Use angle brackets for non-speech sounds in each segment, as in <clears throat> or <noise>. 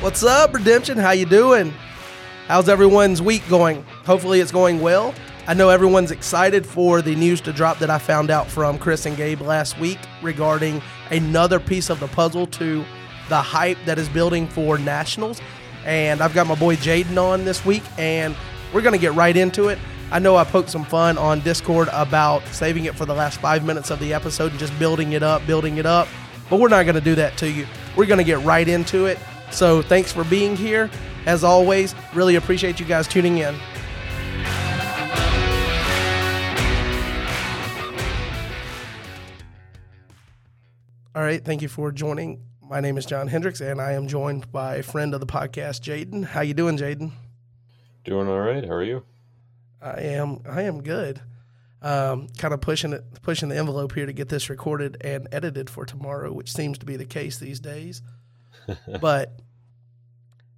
What's up, Redemption? How you doing? How's everyone's week going? Hopefully it's going well. I know everyone's excited for the news to drop that I found out from Chris and Gabe last week regarding another piece of the puzzle to the hype that is building for nationals. And I've got my boy Jaden on this week, and we're going to get right into it. I know I poked some fun on Discord about saving it for the last five minutes of the episode and just building it up, building it up. But we're not going to do that to you. We're going to get right into it. So thanks for being here. As always, really appreciate you guys tuning in. All right, thank you for joining. My name is John Hendricks, and I am joined by a friend of the podcast, Jaden. How you doing, Jaden? Doing all right. How are you? I am. I am good. Um, kind of pushing it, pushing the envelope here to get this recorded and edited for tomorrow, which seems to be the case these days. <laughs> but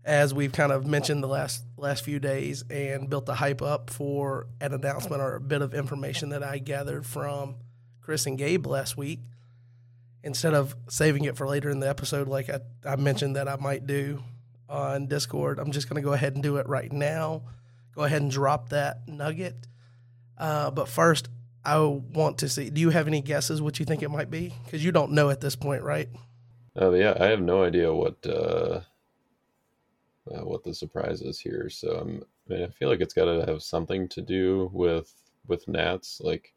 as we've kind of mentioned the last last few days and built the hype up for an announcement or a bit of information that I gathered from Chris and Gabe last week, instead of saving it for later in the episode, like I, I mentioned that I might do on Discord, I'm just going to go ahead and do it right now. Go ahead and drop that nugget. Uh, but first, I want to see. Do you have any guesses what you think it might be? Because you don't know at this point, right? Oh yeah, I have no idea what uh, uh, what the surprise is here. So I'm, I mean, I feel like it's got to have something to do with with Nats. Like,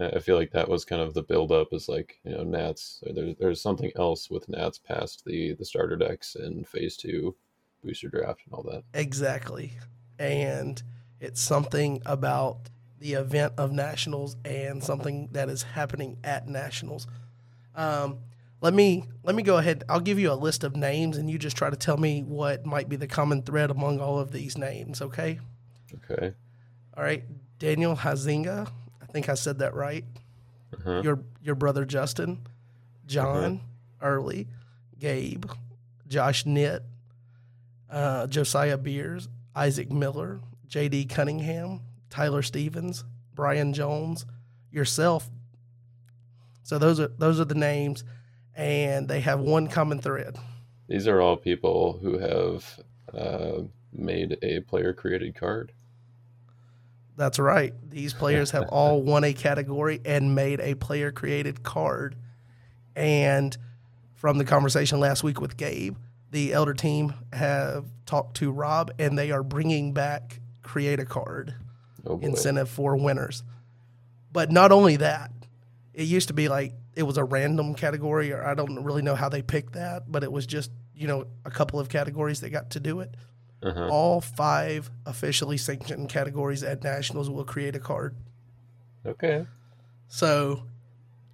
I feel like that was kind of the build up. Is like you know Nats. There's there's something else with Nats past the the starter decks and Phase Two, booster draft and all that. Exactly, and it's something about the event of nationals and something that is happening at nationals. Um, let me let me go ahead. I'll give you a list of names, and you just try to tell me what might be the common thread among all of these names. Okay. Okay. All right. Daniel Hazinga. I think I said that right. Uh-huh. Your your brother Justin, John Early, Gabe, Josh Nitt, uh, Josiah Beers, Isaac Miller, J.D. Cunningham, Tyler Stevens, Brian Jones, yourself. So those are those are the names, and they have one common thread. These are all people who have uh, made a player created card. That's right. These players have <laughs> all won a category and made a player created card. And from the conversation last week with Gabe, the elder team have talked to Rob and they are bringing back create a card Oh incentive for winners. But not only that, it used to be like it was a random category, or I don't really know how they picked that, but it was just, you know, a couple of categories that got to do it. Uh-huh. All five officially sanctioned categories at Nationals will create a card. Okay. So,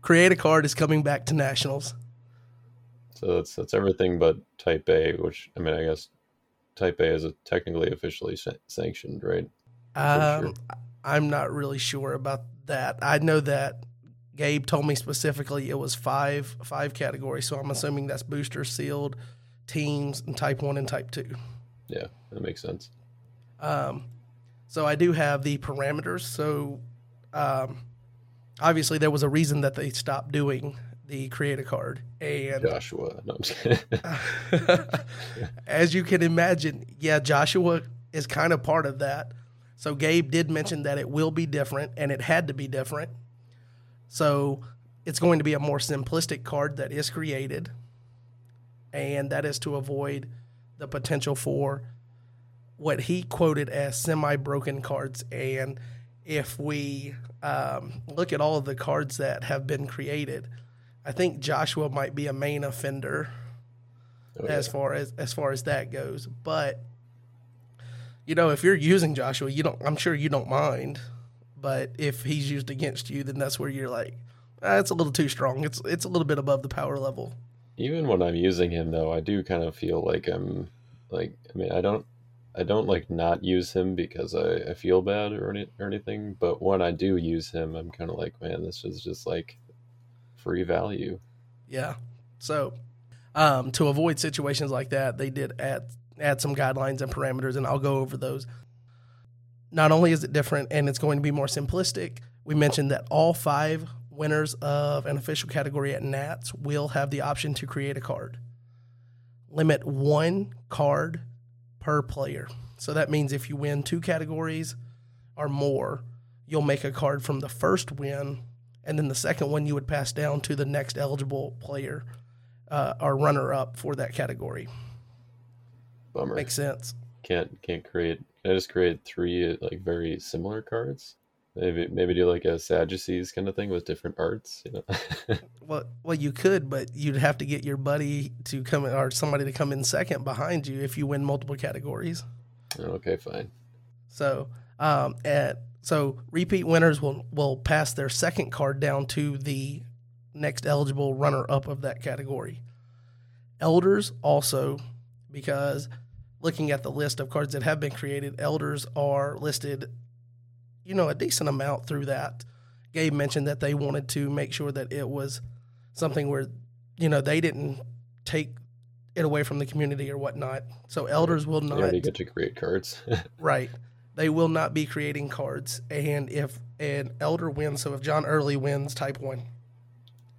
create a card is coming back to Nationals. So that's that's everything but Type A, which I mean, I guess Type A is a technically officially sa- sanctioned, right? Um, sure. I'm not really sure about that. I know that Gabe told me specifically it was five five categories, so I'm assuming that's booster, sealed, teams, and Type One and Type Two. Yeah, that makes sense. Um, so I do have the parameters. So um, obviously there was a reason that they stopped doing the create a card, and Joshua. No, I'm just kidding. <laughs> as you can imagine, yeah, Joshua is kind of part of that. So Gabe did mention that it will be different, and it had to be different. So it's going to be a more simplistic card that is created, and that is to avoid the potential for what he quoted as semi-broken cards. And if we um, look at all of the cards that have been created, I think Joshua might be a main offender Oh, as far as as far as that goes. But you know, if you're using Joshua, you don't. I'm sure you don't mind. But if he's used against you, then that's where you're like, ah, it's a little too strong. It's it's a little bit above the power level. Even when I'm using him, though, I do kind of feel like I'm like. I mean, I don't. I don't like not use him because I, I feel bad or, any, or anything. But when I do use him, I'm kind of like, man, this is just like free value. Yeah. So, um, to avoid situations like that, they did add add some guidelines and parameters, and I'll go over those. Not only is it different and it's going to be more simplistic, we mentioned that all five winners of an official category at Nats will have the option to create a card. limit one card per player. So that means if you win two categories or more, you'll make a card from the first win, and then the second one you would pass down to the next eligible player uh, or runner up for that category. Bummer. Makes sense. Can't can't create. Can I just create three like very similar cards? Maybe maybe do like a Sadducees kind of thing with different arts. You know. <laughs> Well, well, you could, but you'd have to get your buddy to come in, or somebody to come in second behind you if you win multiple categories. okay, fine. So, um, at so repeat winners will will pass their second card down to the next eligible runner up of that category. Elders also, because looking at the list of cards that have been created, elders are listed, you know, a decent amount through that. Gabe mentioned that they wanted to make sure that it was something where, you know, they didn't take it away from the community or whatnot. So elders will not already get to create cards. <laughs> Right. They will not be creating cards. And if an elder wins, so if John Early wins type one,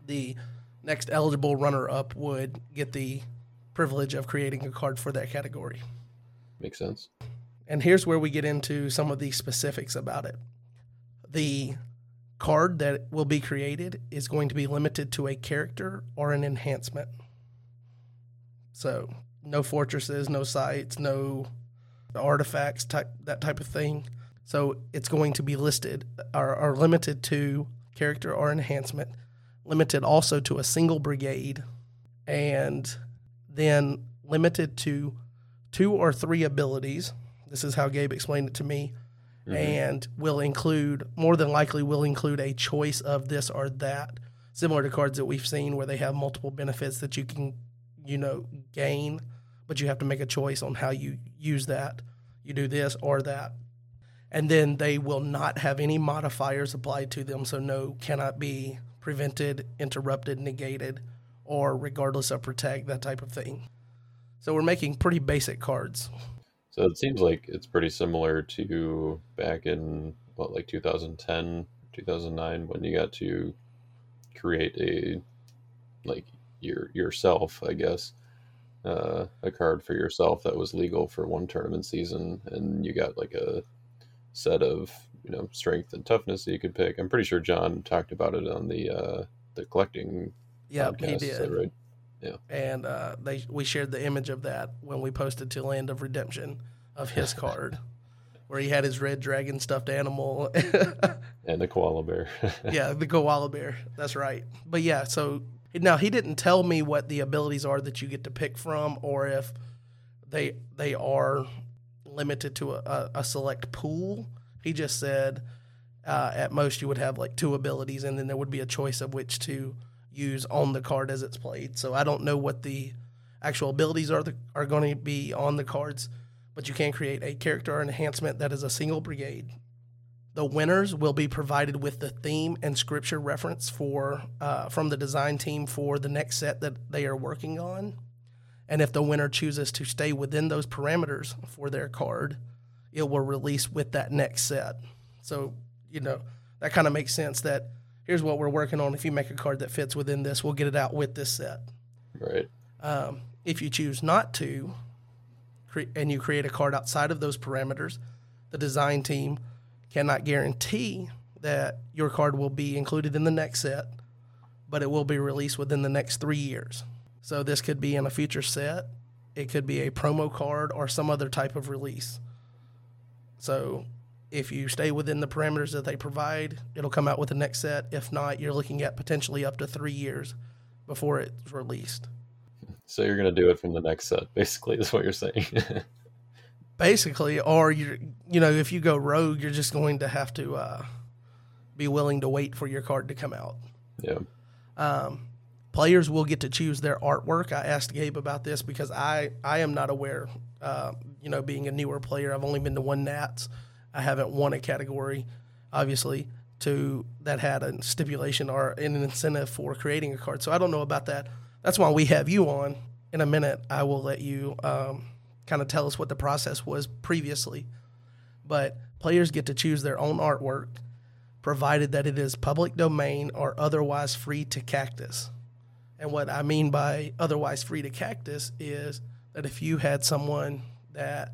the next eligible runner up would get the privilege of creating a card for that category. Makes sense. And here's where we get into some of the specifics about it. The card that will be created is going to be limited to a character or an enhancement. So, no fortresses, no sites, no artifacts, type, that type of thing. So, it's going to be listed or, or limited to character or enhancement, limited also to a single brigade, and then limited to two or three abilities. This is how Gabe explained it to me. Mm-hmm. And will include, more than likely, will include a choice of this or that, similar to cards that we've seen where they have multiple benefits that you can, you know, gain, but you have to make a choice on how you use that. You do this or that. And then they will not have any modifiers applied to them. So, no, cannot be prevented, interrupted, negated, or regardless of protect, that type of thing. So, we're making pretty basic cards. So it seems like it's pretty similar to back in what like 2010, 2009 when you got to create a like your yourself, I guess, uh, a card for yourself that was legal for one tournament season, and you got like a set of you know strength and toughness that you could pick. I'm pretty sure John talked about it on the uh, the collecting Yep, he did. Right? and uh, they we shared the image of that when we posted to Land of Redemption of his <laughs> card, where he had his red dragon stuffed animal. <laughs> And the koala bear. <laughs> yeah, the koala bear. That's right. But yeah, so now he didn't tell me what the abilities are that you get to pick from, or if they they are limited to a, a, a select pool. He just said uh, at most you would have like two abilities, and then there would be a choice of which to use on the card as it's played. So I don't know what the actual abilities are the, are going to be on the cards, but you can create a character enhancement that is a single brigade. The winners will be provided with the theme and scripture reference for uh, from the design team for the next set that they are working on. And if the winner chooses to stay within those parameters for their card, it will release with that next set. So, you know, that kind of makes sense that here's what we're working on. If you make a card that fits within this, we'll get it out with this set. right. Um, if you choose not to, cre- and you create a card outside of those parameters, the design team cannot guarantee that your card will be included in the next set, but it will be released within the next three years. So this could be in a future set, it could be a promo card or some other type of release. So if you stay within the parameters that they provide, it'll come out with the next set. If not, you're looking at potentially up to three years before it's released. So you're gonna do it from the next set, basically, <laughs> is what you're saying. basically or you're you know if you go rogue you're just going to have to uh, be willing to wait for your card to come out yeah. um, players will get to choose their artwork i asked gabe about this because i i am not aware uh, you know being a newer player i've only been to one nats i haven't won a category obviously to that had a stipulation or an incentive for creating a card so i don't know about that that's why we have you on in a minute i will let you um, kind of tell us what the process was previously. But players get to choose their own artwork, provided that it is public domain or otherwise free to Cactus. And what I mean by otherwise free to Cactus is that if you had someone that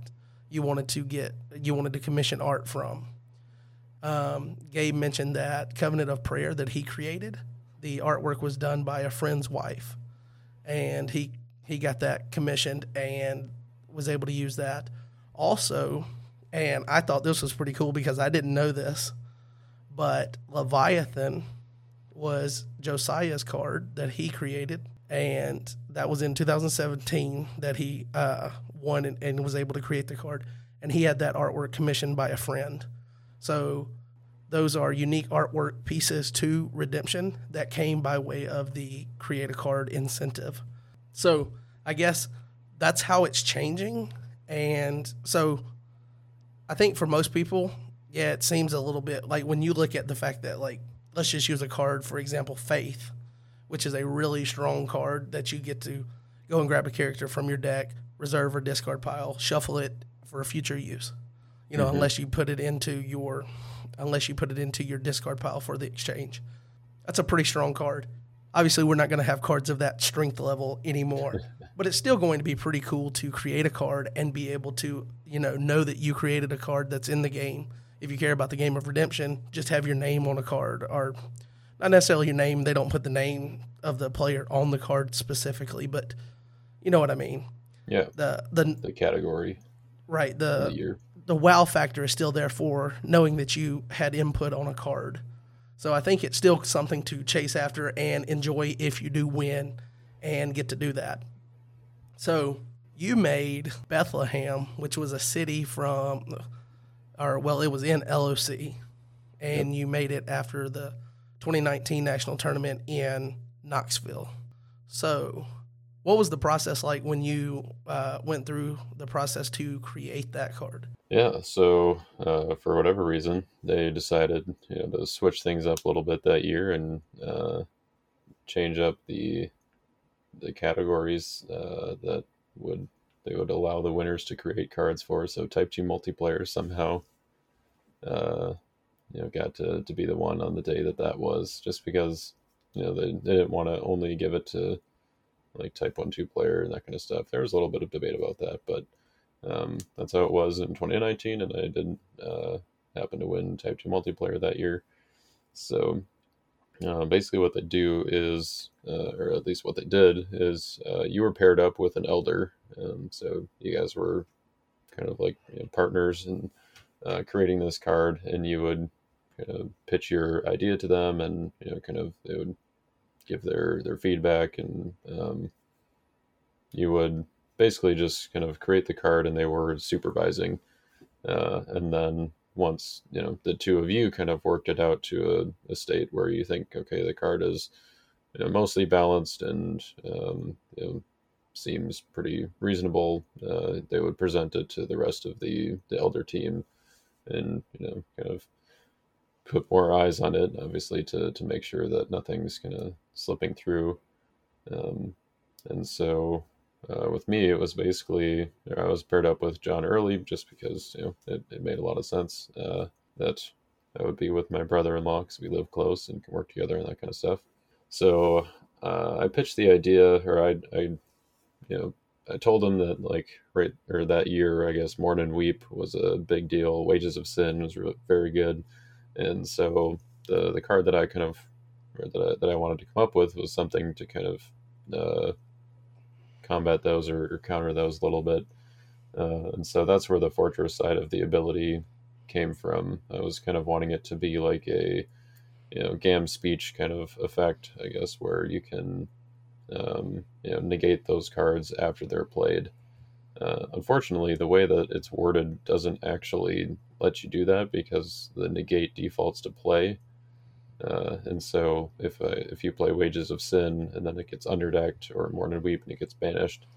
you wanted to get, you wanted to commission art from, um, Gabe mentioned that Covenant of Prayer that he created. The artwork was done by a friend's wife, and he he got that commissioned and was able to use that. Also, and I thought this was pretty cool because I didn't know this, but Leviathan was Josiah's card that he created, and that was in 2017 that he uh, won and, and was able to create the card. And he had that artwork commissioned by a friend. So those are unique artwork pieces to Redemption that came by way of the create a card incentive. So I guess that's how it's changing. And so I think for most people, yeah, it seems a little bit like when you look at the fact that, like, let's just use a card, for example, Faith, which is a really strong card that you get to go and grab a character from your deck, reserve or discard pile, shuffle it for a future use. You know, mm-hmm. unless you put it into your unless you put it into your discard pile for the exchange. That's a pretty strong card. Obviously, we're not going to have cards of that strength level anymore, <laughs> but it's still going to be pretty cool to create a card and be able to, you know, know that you created a card that's in the game. If you care about the game of redemption, just have your name on a card or not necessarily your name. They don't put the name of the player on the card specifically, but you know what I mean. Yeah. The the the category. Right. The, the year the wow factor is still there for knowing that you had input on a card. So I think it's still something to chase after and enjoy if you do win and get to do that. So you made Bethlehem, which was a city from, or well, it was in LOC, and you made it after the 2019 national tournament in Knoxville. So, what was the process like when you uh, went through the process to create that card? Yeah, so uh, for whatever reason, they decided you know to switch things up a little bit that year and uh, change up the the categories uh, that would they would allow the winners to create cards for. So Type Two multiplayer somehow, uh, you know, got to to be the one on the day that that was, just because you know they, they didn't want to only give it to like Type One Two player and that kind of stuff. There was a little bit of debate about that, but um, that's how it was in 2019, and I didn't uh, happen to win Type 2 multiplayer that year. So uh, basically, what they do is, uh, or at least what they did, is uh, you were paired up with an elder. Um, so you guys were kind of like you know, partners in uh, creating this card, and you would kind of pitch your idea to them, and you know, kind of they would give their their feedback, and um, you would basically just kind of create the card and they were supervising. Uh, and then once, you know, the two of you kind of worked it out to a, a state where you think, okay, the card is you know, mostly balanced and um, you know, seems pretty reasonable, uh, they would present it to the rest of the, the elder team and, you know, kind of put more eyes on it, obviously, to, to make sure that nothing's kind of slipping through. Um, and so uh, with me, it was basically I was paired up with John Early just because you know it, it made a lot of sense uh, that I would be with my brother-in-law because we live close and can work together and that kind of stuff. So uh, I pitched the idea, or I, I, you know, I told him that like right or that year, I guess Mourn and Weep was a big deal. Wages of Sin was really, very good, and so the the card that I kind of that I, that I wanted to come up with was something to kind of uh, combat those or, or counter those a little bit. Uh, and so that's where the fortress side of the ability came from. I was kind of wanting it to be like a, you know, GAM speech kind of effect, I guess, where you can, um, you know, negate those cards after they're played. Uh, unfortunately, the way that it's worded doesn't actually let you do that because the negate defaults to play. Uh, and so if uh, if you play Wages of Sin and then it gets underdecked or Mourn and Weep and it gets banished,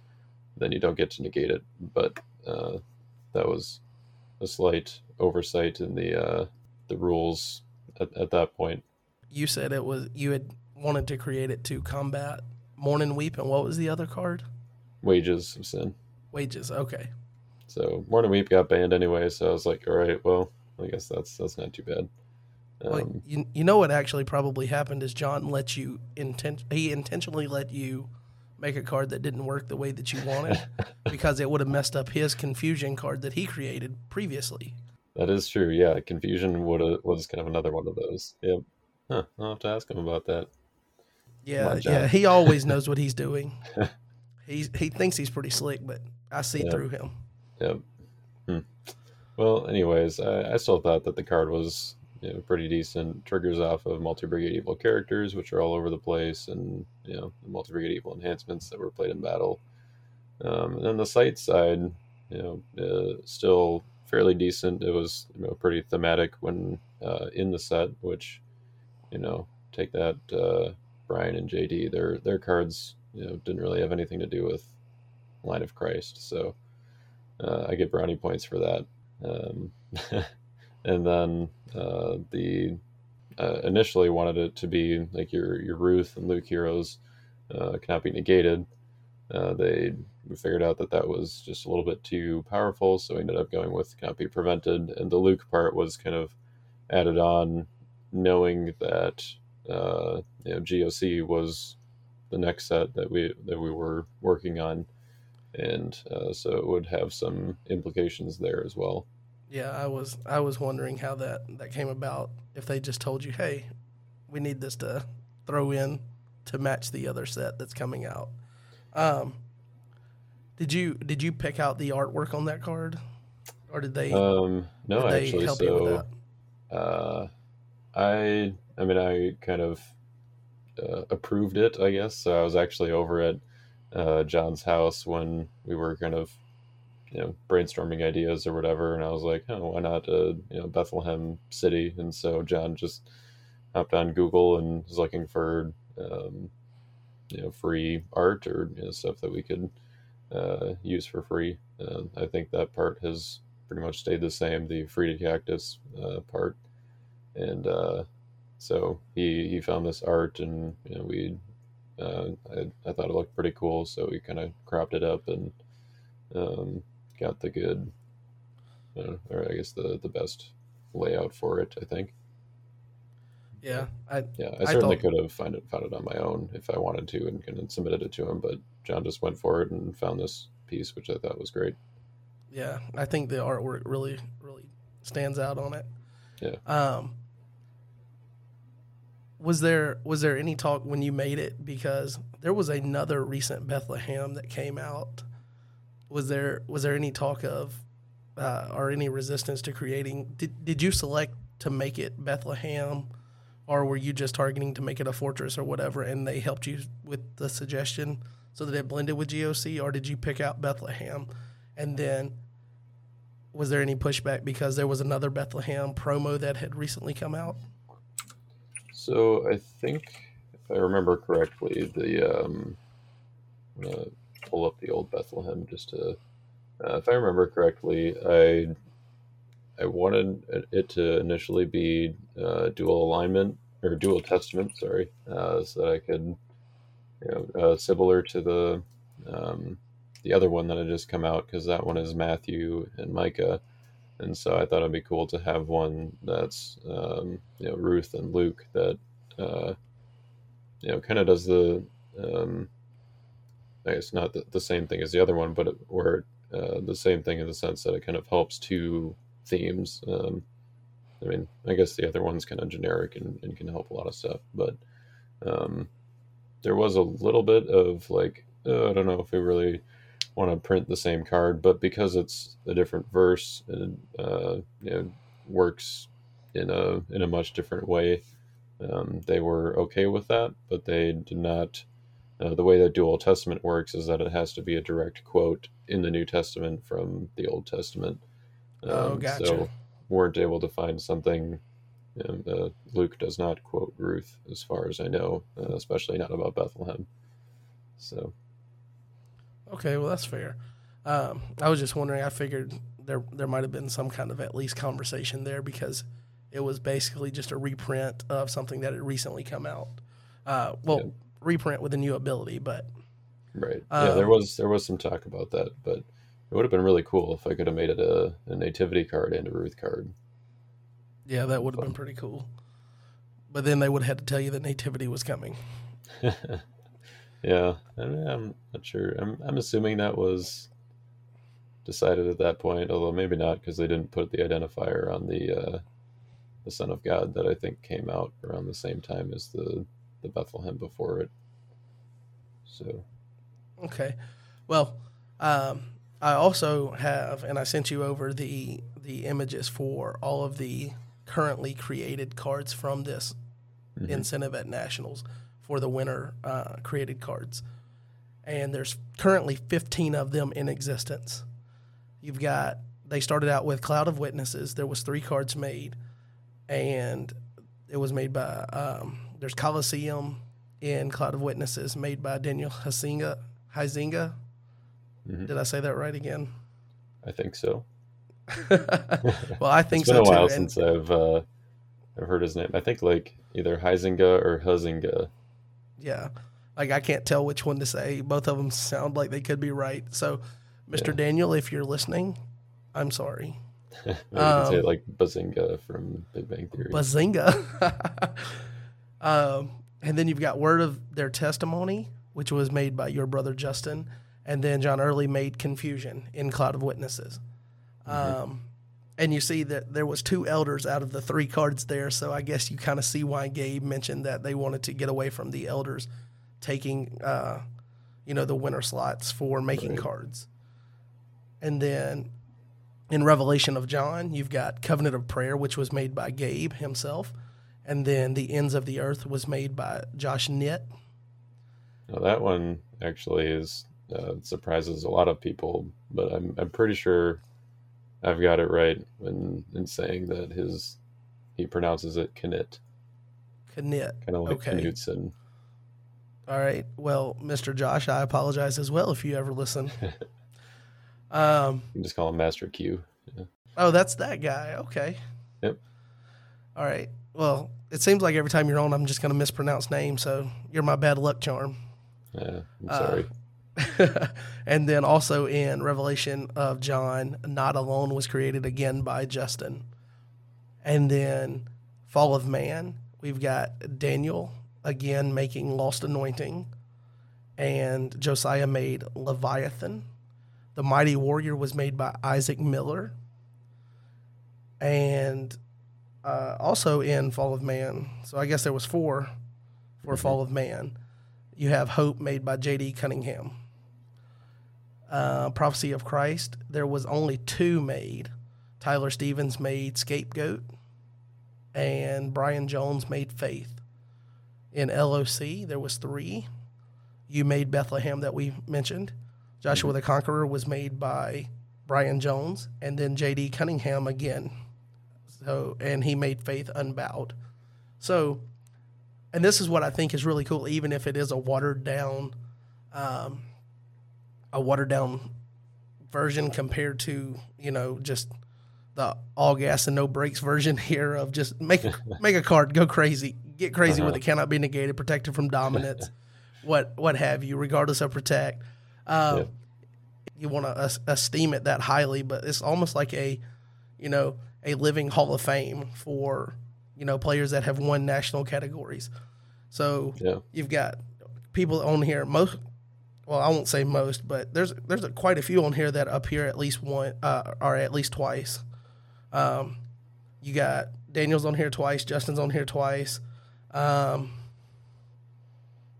then you don't get to negate it. But uh, that was a slight oversight in the uh, the rules at, at that point. You said it was you had wanted to create it to combat Mourn and Weep, and what was the other card? Wages of Sin. Wages. Okay. So Mourn and Weep got banned anyway, so I was like, all right, well, I guess that's that's not too bad. Um, well, you, you know what actually probably happened is John let you intent he intentionally let you make a card that didn't work the way that you wanted <laughs> because it would have messed up his confusion card that he created previously. That is true. Yeah, confusion would have was kind of another one of those. Yep. Huh. I'll have to ask him about that. Yeah, on, yeah, he always knows <laughs> what he's doing. <laughs> He's he thinks he's pretty slick, but I see Yeah. through him. Yep. Hmm. Well, anyways, I, I still thought that the card was you know, pretty decent. Triggers off of multi brigade evil characters, which are all over the place, and you know the multi brigade evil enhancements that were played in battle. Um, and then the sight side, you know, uh, still fairly decent. It was you know pretty thematic when uh, in the set, which you know take that uh, Brian and JD. Their their cards you know didn't really have anything to do with Line of Christ, so uh, I get brownie points for that. Um, <laughs> and then uh, the uh, initially wanted it to be like your your Ruth and Luke heroes uh, cannot be negated. Uh, they figured out that that was just a little bit too powerful, so we ended up going with cannot be prevented. And the Luke part was kind of added on, knowing that uh, you know GOC was the next set that we that we were working on, and uh, so it would have some implications there as well. Yeah, I was I was wondering how that that came about. If they just told you, "Hey, we need this to throw in to match the other set that's coming out." Um, did you did you pick out the artwork on that card, or did they Um, no, they actually, help you with so that? uh, I I mean I kind of uh, approved it, I guess. So I was actually over at uh, John's house when we were kind of you know brainstorming ideas or whatever, and I was like, oh, why not uh, you know Bethlehem City? And so John just hopped on Google and was looking for um, you know free art or you know, stuff that we could uh, use for free. Uh, I think that part has pretty much stayed the same, the to cactus uh, part, and uh, so he he found this art, and you know we uh, I, I thought it looked pretty cool, so we kind of cropped it up and um, got the good, uh, or I guess the the best layout for it. I think. Yeah, I Yeah, I I certainly thought- could have found it found it on my own if I wanted to and of submitted it to him, but John just went for it and found this piece, which I thought was great. yeah I think the artwork really really stands out on it. Yeah. Um, was there was there any talk when you made it because there was another recent Bethlehem that came out? Was there was there any talk of uh, or any resistance to creating? Did did you select to make it Bethlehem, or were you just targeting to make it a fortress or whatever, and they helped you with the suggestion so that it blended with GOC, or did you pick out Bethlehem, and then was there any pushback because there was another Bethlehem promo that had recently come out? So I think, if I remember correctly, the um, I'm gonna pull up the old Bethlehem just to, uh, if I remember correctly, I I wanted it to initially be uh, dual alignment or dual testament, sorry, uh, so that I could, you know, uh, similar to the um, the other one that had just come out because that one is Matthew and Micah. And so I thought it'd be cool to have one that's um, you know Ruth and Luke that uh, you know kind of does the um, I guess not the, the same thing as the other one, but it, where uh, the same thing in the sense that it kind of helps two themes. Um, I mean, I guess the other one's kind of generic and, and can help a lot of stuff, but um, there was a little bit of like uh, I don't know if we really want to print the same card, but because it's a different verse and uh, you know works in a in a much different way, um, they were okay with that. But they did not. Uh, the way that Dual Testament works is that it has to be a direct quote in the New Testament from the Old Testament. Oh, gotcha. So weren't able to find something. And uh, Luke does not quote Ruth, as far as I know, uh, especially not about Bethlehem. So Okay, well that's fair. Um, I was just wondering. I figured there there might have been some kind of at least conversation there because it was basically just a reprint of something that had recently come out. Uh, well, Yeah. reprint with a new ability, but Right. yeah, there Um, was there was some talk about that, but it would have been really cool if I could have made it a, a nativity card and a Ruth card. yeah, that would have been pretty cool. But then they would have had to tell you that nativity was coming. <laughs> Yeah, I mean, I'm not sure. I'm I'm assuming that was decided at that point, although maybe not because they didn't put the identifier on the uh, the Son of God that I think came out around the same time as the the Bethlehem before it. So Okay. Well, um, I also have, and I sent you over the the images for all of the currently created cards from this Mhm. incentive at Nationals for the winner uh, created cards. And there's currently 15 of them in existence. You've got they started out with Cloud of Witnesses. There was three cards made, and it was made by um, there's Coliseum in Cloud of Witnesses made by Daniel Huizinga. Huizinga. Mhm. Did I say that right again? I think so. <laughs> well, I think it's been so a while too. and- since I've uh, I've heard his name. I think like either Heisinga or Huzinga. Yeah. Like I can't tell which one to say. Both of them sound like they could be right. So, Mr. Yeah. Daniel, if you're listening, I'm sorry. <laughs> You could say Um, like Bazinga from Big Bang Theory. Bazinga. <laughs> um, and then you've got Word of Their Testimony, which was made by your brother Justin. And then John Early made Confusion in Cloud of Witnesses. Um, and you see that there was two elders out of the three cards there. So I guess you kind of see why Gabe mentioned that they wanted to get away from the elders taking, uh, you know, the winner slots for making Right. cards. And then in Revelation of John, you've got Covenant of Prayer, which was made by Gabe himself. And then The Ends of the Earth was made by Josh Knit. Now, that one actually is uh, surprises a lot of people, but I'm I'm pretty sure I've got it right when in saying that his he pronounces it Knit, Knit. kind of like Okay. Knutson. All right. Well, Mr. Josh, I apologize as well if you ever listen. <laughs> um, You can just call him Master Q. oh, that's that guy. Okay. Yep. All right. Well, it seems like every time you're on, I'm just going to mispronounce names. So you're my bad luck charm. Yeah, I'm Uh, sorry. <laughs> and then also in Revelation of John, Not Alone was created again by Justin. And then Fall of Man, we've got Daniel again making Lost Anointing, and Josiah made Leviathan. The Mighty Warrior was made by Isaac Miller. And uh, also in Fall of Man, so I guess there was four for Mhm. Fall of Man. You have Hope made by J.D. Cunningham. Uh, Prophecy of Christ, there was only two made. Tyler Stevens made Scapegoat, and Brian Jones made Faith. In LOC, there was three. You made Bethlehem that we mentioned. Joshua the Conqueror was made by Brian Jones, and then J.D. Cunningham again. So, and he made Faith Unbowed. So, and this is what I think is really cool, even if it is a watered down, um, a watered down version compared to you know just the all gas and no brakes version <laughs> here of just make <laughs> make a card go crazy, get crazy with Uh-huh. it, cannot be negated, protected from dominance, <laughs> what what have you, regardless of protect. Um, Yeah. You want to esteem it that highly, but it's almost like a, you know, a living Hall of Fame for you know players that have won national categories. So Yeah, you've got people on here most well i won't say most but there's there's a, quite a few on here that appear at least one uh, or at least twice. Um, you got daniel's on here twice justin's on here twice um,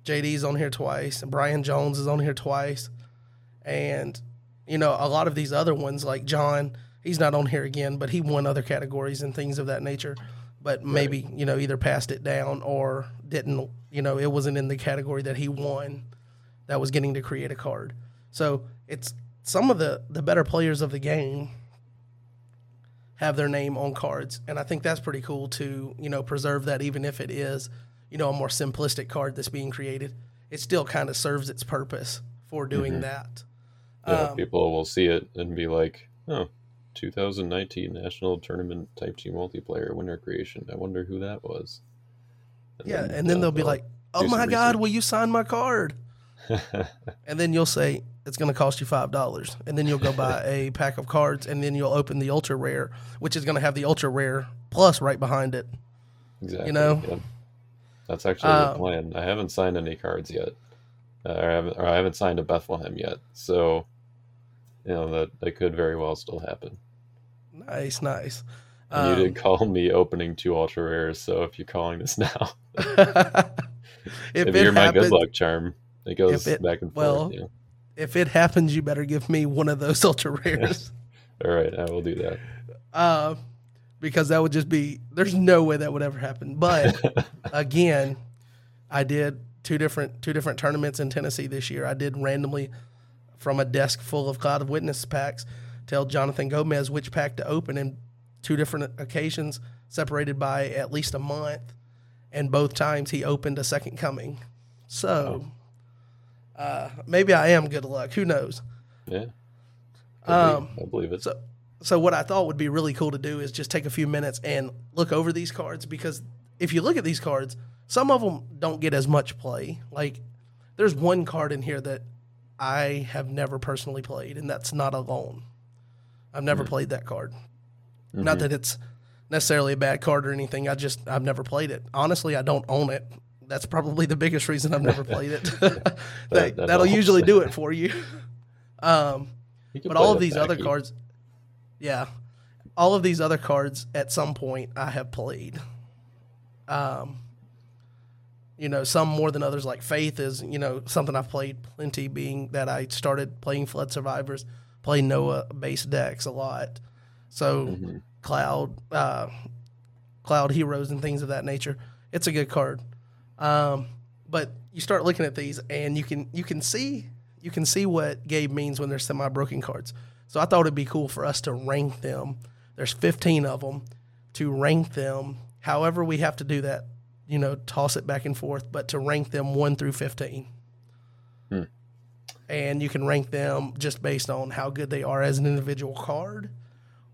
jd's on here twice and brian jones is on here twice. And you know a lot of these other ones like john he's not on here again but he won other categories and things of that nature. But maybe you know either passed it down or didn't you know it wasn't in the category that he won that was getting to create a card so it's some of the the better players of the game have their name on cards and i think that's pretty cool to you know preserve that even if it is you know a more simplistic card that's being created it still kind of serves its purpose for doing Mhm. that yeah. Um, people will see it and be like, "Oh, 2019 National Tournament Type Two multiplayer winner creation. I wonder who that was." yeah and then uh, they'll be like oh my some god research. will you sign my card and then you'll say it's going to cost you five dollars, and then you'll go buy a <laughs> pack of cards, and then you'll open the ultra rare, which is going to have the ultra rare plus right behind it. exactly. You know? yeah. That's actually Uh, the plan. I haven't signed any cards yet. uh, or, I haven't, or I haven't signed a Bethlehem yet. So, you know that that could very well still happen. Nice, nice. And you Um, did call me opening two ultra rares, so if you're calling this <laughs> now, <laughs> if you're my good luck charm, it goes it- back and forth. well, know. if it happens, you better give me one of those <laughs> ultra rares. <laughs> All right, I will do that. uh, because that would just be there's no way that would ever happen. But <laughs> again, I did two different two different tournaments in Tennessee this year. I did randomly from a desk full of Cloud of Witness packs tell Jonathan Gomez which pack to open in two different occasions, separated by at least a month, and both times he opened a second coming. So uh, maybe I am good luck. Who knows? yeah, I Um, I believe it. so, so what I thought would be really cool to do is just take a few minutes and look over these cards because if you look at these cards, some of them don't get as much play. Like, there's one card in here that I have never personally played, and that's not alone. I've never played that card. Not that it's necessarily a bad card or anything. I just I've never played it. Honestly, I don't own it. That's probably the biggest reason I've never played it. <laughs> <laughs> that, that that'll helps. usually do it for you. <laughs> Um, You but all of these other cards, yeah, all of these other cards at some point I have played. Um, you know, some more than others. Like Faith is, you know, something I've played plenty. Being that I started playing Flood Survivors, play Noah base decks a lot. So Mm-hmm. Cloud, uh, Cloud Heroes, and things of that nature. It's a good card. Um, but you start looking at these, and you can you can see you can see what Gabe means when they're semi broken cards. So I thought it'd be cool for us to rank them. There's 15 of them to rank them. However, we have to do that. You know, toss it back and forth, but to rank them one through 15. Hmm. And you can rank them just based on how good they are as an individual card,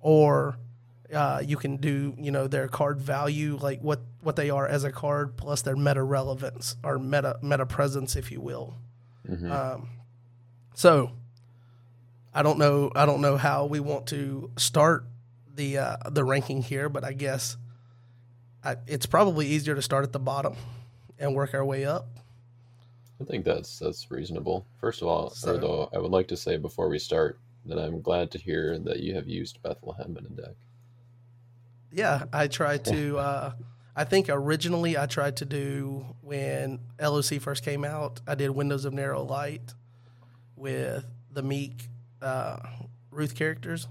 or uh, you can do you know their card value, like what what they are as a card, plus their meta relevance or meta meta presence, if you will. Mhm. Um, so I don't know. I don't know how we want to start the uh, the ranking here, but I guess I, it's probably easier to start at the bottom and work our way up. I think that's that's reasonable. First of all, So- I would like to say before we start that I'm glad to hear that you have used Bethlehem in a deck. Yeah, I tried to. Uh, I think originally I tried to do when LOC first came out. I did Windows of Narrow Light with the Meek uh, Ruth characters,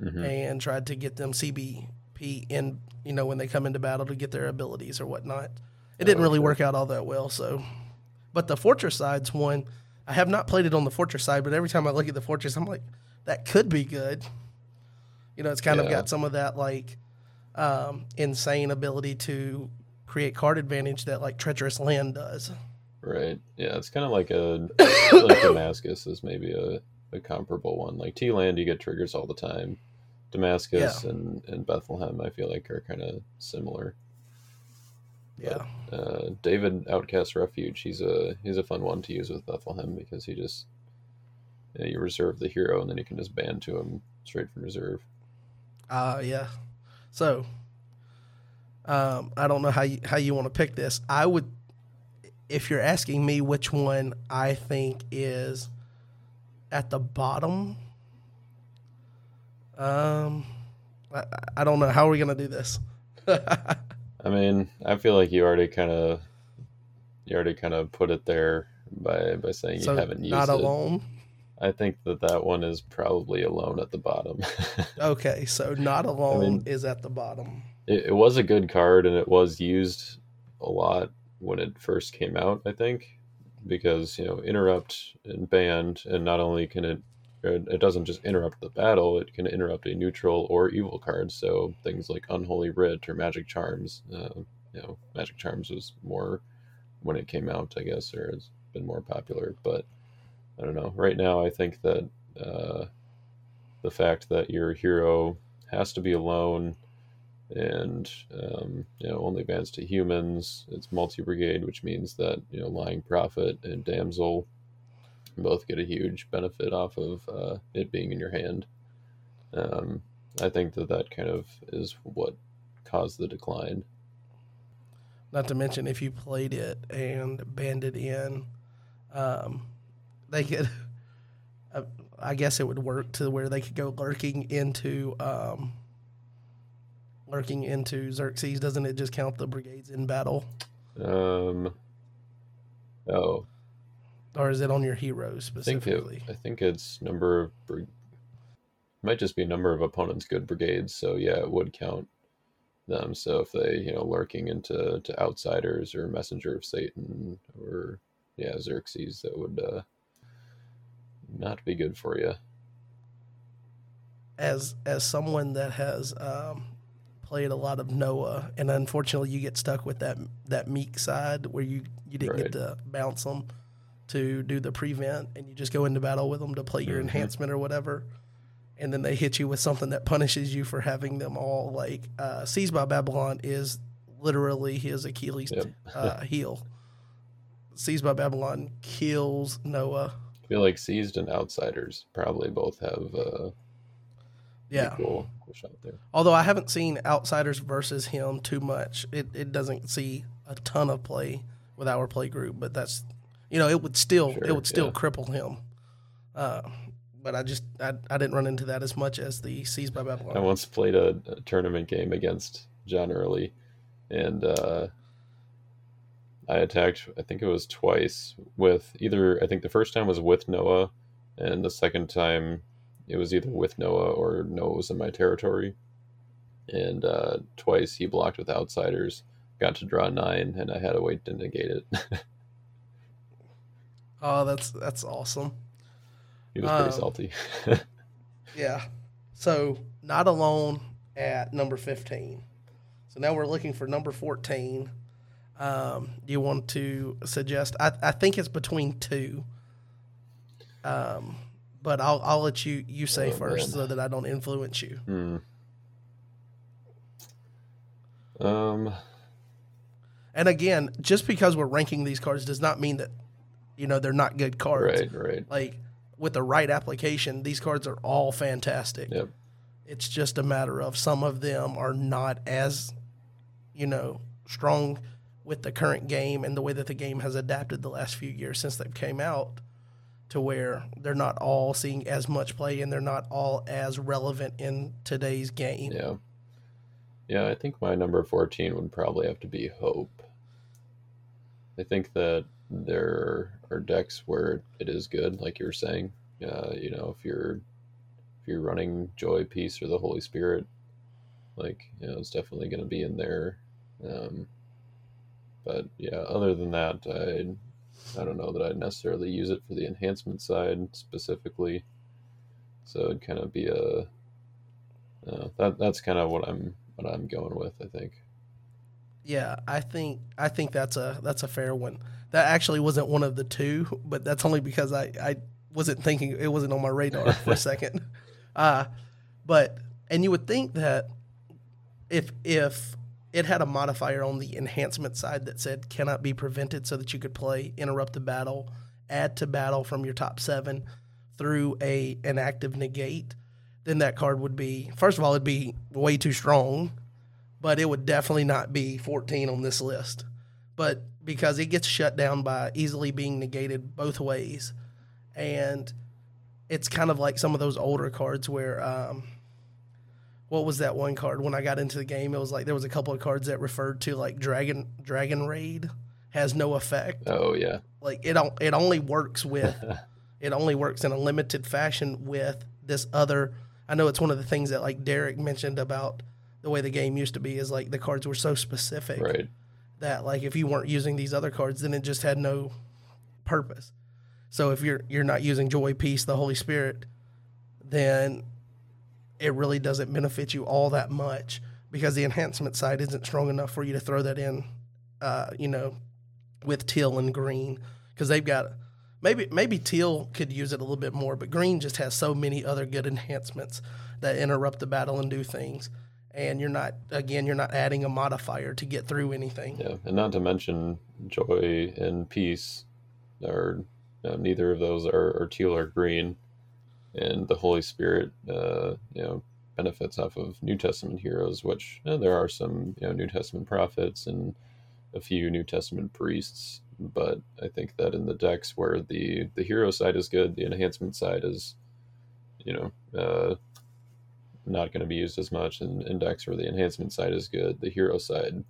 Mhm. and tried to get them CBP in. You know, when they come into battle to get their abilities or whatnot. It didn't really work out all that well. So, but the Fortress side's one. I have not played it on the Fortress side, but every time I look at the Fortress, I'm like, that could be good. You know, it's kind of got some of that like um, insane ability to create card advantage that like Treacherous Land does. Right. Yeah, it's kind of like a <coughs> like Damascus is maybe a, a comparable one. Like T Land, you get triggers all the time. Damascus and, and Bethlehem, I feel like are kind of similar. Yeah, Uh, David Outcast Refuge, he's a he's a fun one to use with Bethlehem because he just yeah, you reserve the hero and then you can just ban to him straight from reserve. uh, yeah. So, um, I don't know how you, how you want to pick this. I would, if you're asking me which one I think is at the bottom. Um, I, I don't know how are we gonna do this. <laughs> I mean, I feel like you already kind of you already kind of put it there by by saying you haven't used not it. Not alone. I think that that one is probably alone at the bottom. <laughs> Okay, so not alone mean- is at the bottom. it, it was a good card and it was used a lot when it first came out. I think because you know interrupt and banned, and not only can it it it doesn't just interrupt the battle; it can interrupt a neutral or evil card. So things like Unholy Writ or Magic Charms. Uh, you know, Magic Charms was more when it came out, I guess, or has been more popular. But I don't know. Right now, I think that uh, the fact that your hero has to be alone and um, you know only bans to humans. It's multi brigade, which means that you know lying prophet and damsel both get a huge benefit off of uh, it being in your hand. Um, I think that that kind of is what caused the decline. Not to mention if you played it and banned it in um, they could. <laughs> Uh, I guess it would work to where they could go lurking into um, lurking into Xerxes. Doesn't it just count the brigades in battle, Um. Oh, or is it on your heroes I think it, specifically? I think it's number of brig- might just be number of opponents' good brigades. So yeah, it would count them. So if they you know lurking into to outsiders or messenger of Satan or yeah Xerxes, that would uh, not be good for you. as as someone that has um, played a lot of Noah, and unfortunately you get stuck with that that meek side where you you didn't Right. get to bounce them to do the prevent, and you just go into battle with them to play your Mhm. enhancement or whatever, and then they hit you with something that punishes you for having them all like uh, seized by Babylon is literally his Achilles Yep. uh, heel. <laughs> Seized by Babylon kills Noah. I feel like seized and outsiders probably both have uh, Yeah. equal, equal shot there. Although I haven't seen Outsiders versus him too much, it, it doesn't see a ton of play with our play group. But that's you know it would still it would still yeah. cripple him. Uh, but I just I, I didn't run into that as much as the Seized by I once played a, a tournament game against John Early, and uh, I attacked. I think it was twice with either. I think the first time was with Noah, and the second time it was either with Noah or Noah was in my territory. And uh, twice he blocked with outsiders, got to draw nine, and I had to wait to negate it. <laughs> Oh, that's that's awesome. he was pretty Um, salty. <laughs> Yeah. So not alone at number fifteen. So now we're looking for number fourteen. Um, do you want to suggest? I, I think it's between two. Um, but I'll I'll let you you say Oh, first man. so that I don't influence you. Hmm. Um. And again, just because we're ranking these cards does not mean that you know they're not good cards. Right. Right. Like with the right application, these cards are all fantastic. Yep. It's just a matter of some of them are not as, you know, strong with the current game and the way that the game has adapted the last few years since they've came out to where they're not all seeing as much play and they're not all as relevant in today's game. Yeah. Yeah, I think my number 14 would probably have to be Hope. I think that there are decks where it is good, like you were saying. Uh, you know, if you're if you're running Joy, Peace, or the Holy Spirit, like you know, it's definitely going to be in there. Um, but yeah, other than that, I I don't know that I'd necessarily use it for the enhancement side specifically. So it'd kind of be a uh, that that's kind of what I'm what I'm going with. I think. Yeah, I think I think that's a that's a fair one. That actually wasn't one of the two, but that's only because I, I wasn't thinking it wasn't on my radar for a <laughs> second. Uh, but and you would think that if if it had a modifier on the enhancement side that said cannot be prevented so that you could play interrupt the battle, add to battle from your top seven through a an active negate, then that card would be first of all it'd be way too strong but it would definitely not be 14 on this list. But because it gets shut down by easily being negated both ways, and it's kind of like some of those older cards where, um, what was that one card when I got into the game? It was like there was a couple of cards that referred to like Dragon Dragon Raid has no effect. Oh yeah. Like it it only works with <laughs> it only works in a limited fashion with this other I know it's one of the things that like Derek mentioned about the way the game used to be is like the cards were so specific right. that like if you weren't using these other cards then it just had no purpose. So if you're you're not using joy, peace, the Holy Spirit, then it really doesn't benefit you all that much because the enhancement side isn't strong enough for you to throw that in uh, you know, with teal and green because they've got maybe maybe teal could use it a little bit more, but green just has so many other good enhancements that interrupt the battle and do things. And you're not again, you're not adding a modifier to get through anything. Yeah, and not to mention joy and peace, are you know, neither of those are, are teal or green, and the Holy Spirit, uh, you know, benefits off of New Testament heroes, which there are some you know New Testament prophets and a few New Testament priests but I think that in the decks where the the hero side is good, the enhancement side is, you know, uh, not going to be used as much. And in decks where the enhancement side is good, the hero side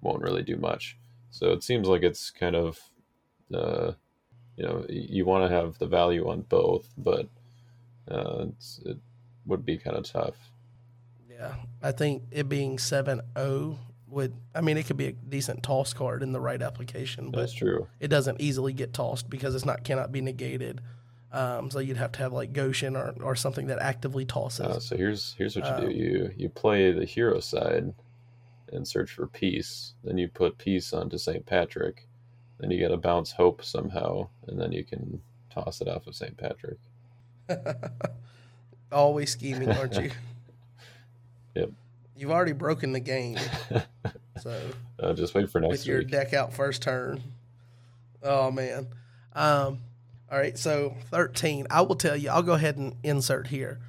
won't really do much. So it seems like it's kind of, uh, you know, you want to have the value on both, but uh, it would be kind of tough. Yeah, I think it being 7 0 would, I mean, it could be a decent toss card in the right application, but That's true. it doesn't easily get tossed because it's not cannot be negated. Um, so you'd have to have like Goshen or, or something that actively tosses. Uh, so here's here's what you Um, do: you you play the hero side and search for peace. Then you put peace onto Saint Patrick. Then you got to bounce hope somehow, and then you can toss it off of Saint Patrick. <laughs> Always scheming, aren't you? <laughs> Yep. You've already broken the game. <laughs> So Uh, just wait for next week. with your week. deck out first turn. Oh man. Um, all right, so thirteen. I will tell you. I'll go ahead and insert here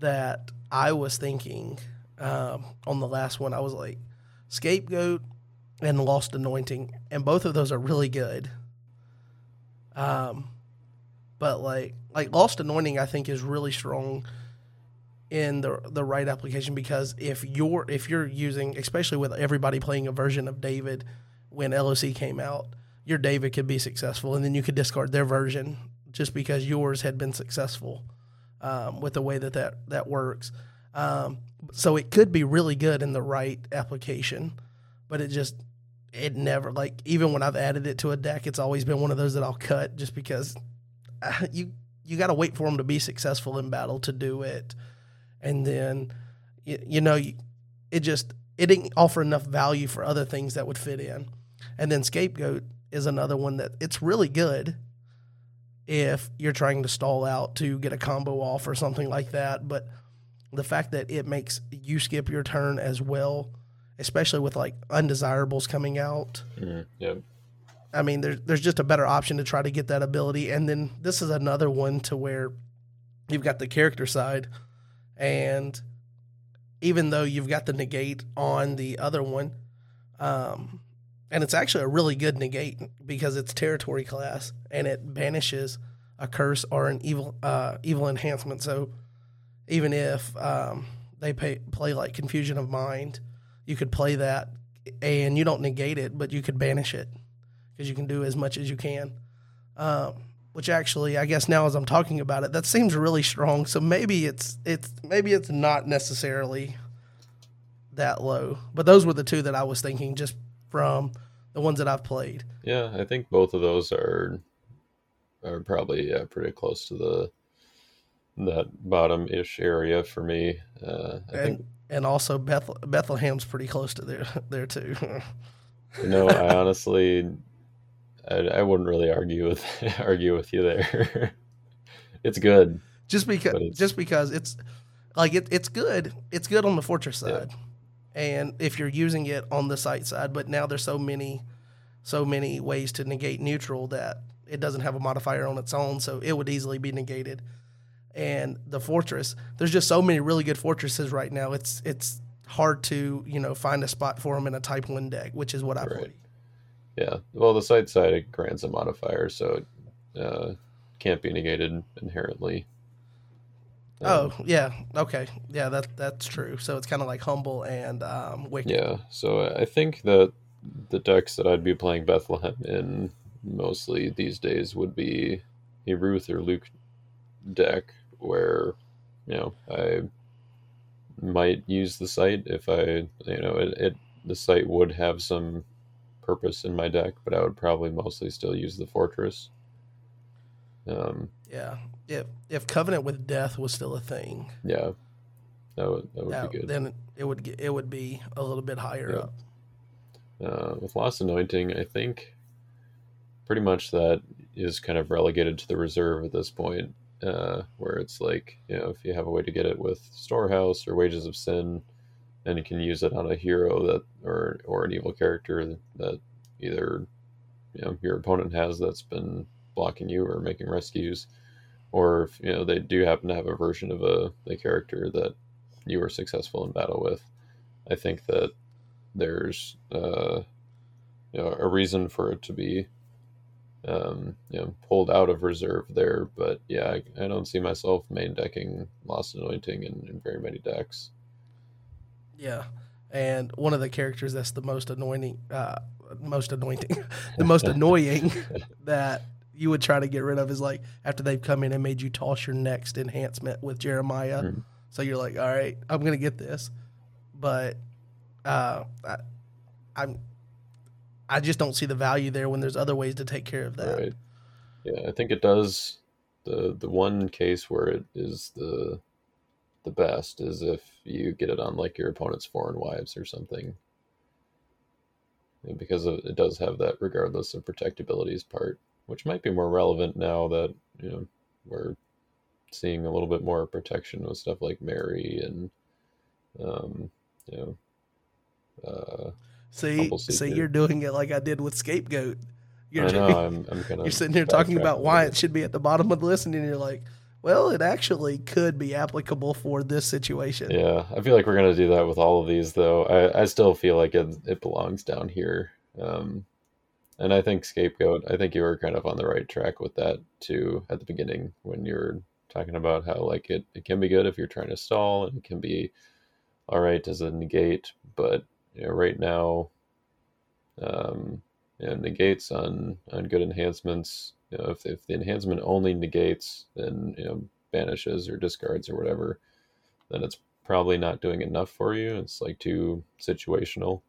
that I was thinking um, on the last one. I was like scapegoat and lost anointing, and both of those are really good. Um, but like like lost anointing, I think is really strong in the the right application because if you're if you're using especially with everybody playing a version of David when LOC came out, your David could be successful and then you could discard their version just because yours had been successful um, with the way that that, that works. Um, so it could be really good in the right application, but it just it never like even when I've added it to a deck, it's always been one of those that I'll cut just because uh, <laughs> you you got to wait for them to be successful in battle to do it. And then you, you know it just it didn't offer enough value for other things that would fit in. And then scapegoat is another one that it's really good if you're trying to stall out to get a combo off or something like that but the fact that it makes you skip your turn as well especially with like undesirables coming out Mhm, Yep. I mean, there's there's just a better option to try to get that ability, and then this is another one to where you've got the character side, and even though you've got the negate on the other one, um, and it's actually a really good negate because it's territory class and it banishes a curse or an evil uh, evil enhancement. So even if um, they pay, play like confusion of mind, you could play that and you don't negate it, but you could banish it because you can do as much as you can. Um, which actually, I guess now as I'm talking about it, that seems really strong. So maybe it's it's maybe it's not necessarily that low. But those were the two that I was thinking just from the ones that I've played. Yeah, I think both of those are are probably yeah, pretty close to the that bottom ish area for me. Uh, I think And and also Beth, Bethlehem's pretty close to there <laughs> there too. <laughs> you know I honestly I, I wouldn't really argue with <laughs> argue with you there. <laughs> it's good. just because it's- just because it's like it, it's good it's good on the fortress Yeah. side and if you're using it on the site side but now there's so many so many ways to negate neutral that it doesn't have a modifier on its own so it would easily be negated and the fortress there's just so many really good fortresses right now it's it's hard to you know find a spot for them in a type 1 deck which is what i Right. play Yeah. Well, the site side it grants a modifier, so it uh, can't be negated inherently. Um, oh yeah. Okay. Yeah that that's true. So it's kind of like humble and um wicked. Yeah, so I think that the decks that I'd be playing Bethlehem in mostly these days would be a Ruth or Luke deck where, you know, I might use the site if I, you know, it, it the site would have some purpose in my deck, but I would probably mostly still use the fortress. Um, Yeah. If if Covenant with Death was still a thing, yeah, that would that would that- be good. then it would get, it would be a little bit higher Yeah. up. Uh, with Lost Anointing, I think pretty much that is kind of relegated to the reserve at this point, uh, where it's like, you know, if you have a way to get it with Storehouse or Wages of Sin, and you can use it on a hero that or or an evil character that either you know your opponent has that's been blocking you or making rescues, or if you know they do happen to have a version of a, a character that you were successful in battle with. I think that there's uh, you know a reason for it to be um, you know, pulled out of reserve there. But yeah, I, I don't see myself main decking Lost Anointing in, in very many decks. Yeah, and one of the characters that's the most anointing, uh, most anointing, <laughs> the most annoying <laughs> that you would try to get rid of is like after they've come in and made you toss your next enhancement with Jeremiah. Mhm. So you're like, all right, I'm gonna get this, but uh, I, I'm, I just don't see the value there when there's other ways to take care of that. Right. Yeah, I think it does. the The one case where it is the the best is if you get it on like your opponent's foreign wives or something. Because it does have that regardless of protectabilities part, which might be more relevant now that you know we're seeing a little bit more protection with stuff like Mary and um, you know uh, See, see, you're doing it like I did with Scapegoat. You're, I know I'm I'm <laughs> you're sitting here talking about why it should be at the bottom of the list, and then you're like, well, it actually could be applicable for this situation. Yeah, I feel like we're gonna do that with all of these, though. I, I still feel like it it belongs down here, um, and I think scapegoat. I think you were kind of on the right track with that too at the beginning when you were talking about how like it, it can be good if you're trying to stall, and it can be all right as a negate, but you know right now, um, know, negates on on good enhancements. You know, if if the enhancement only negates, then you know banishes or discards or whatever then it's probably not doing enough for you. It's like too situational.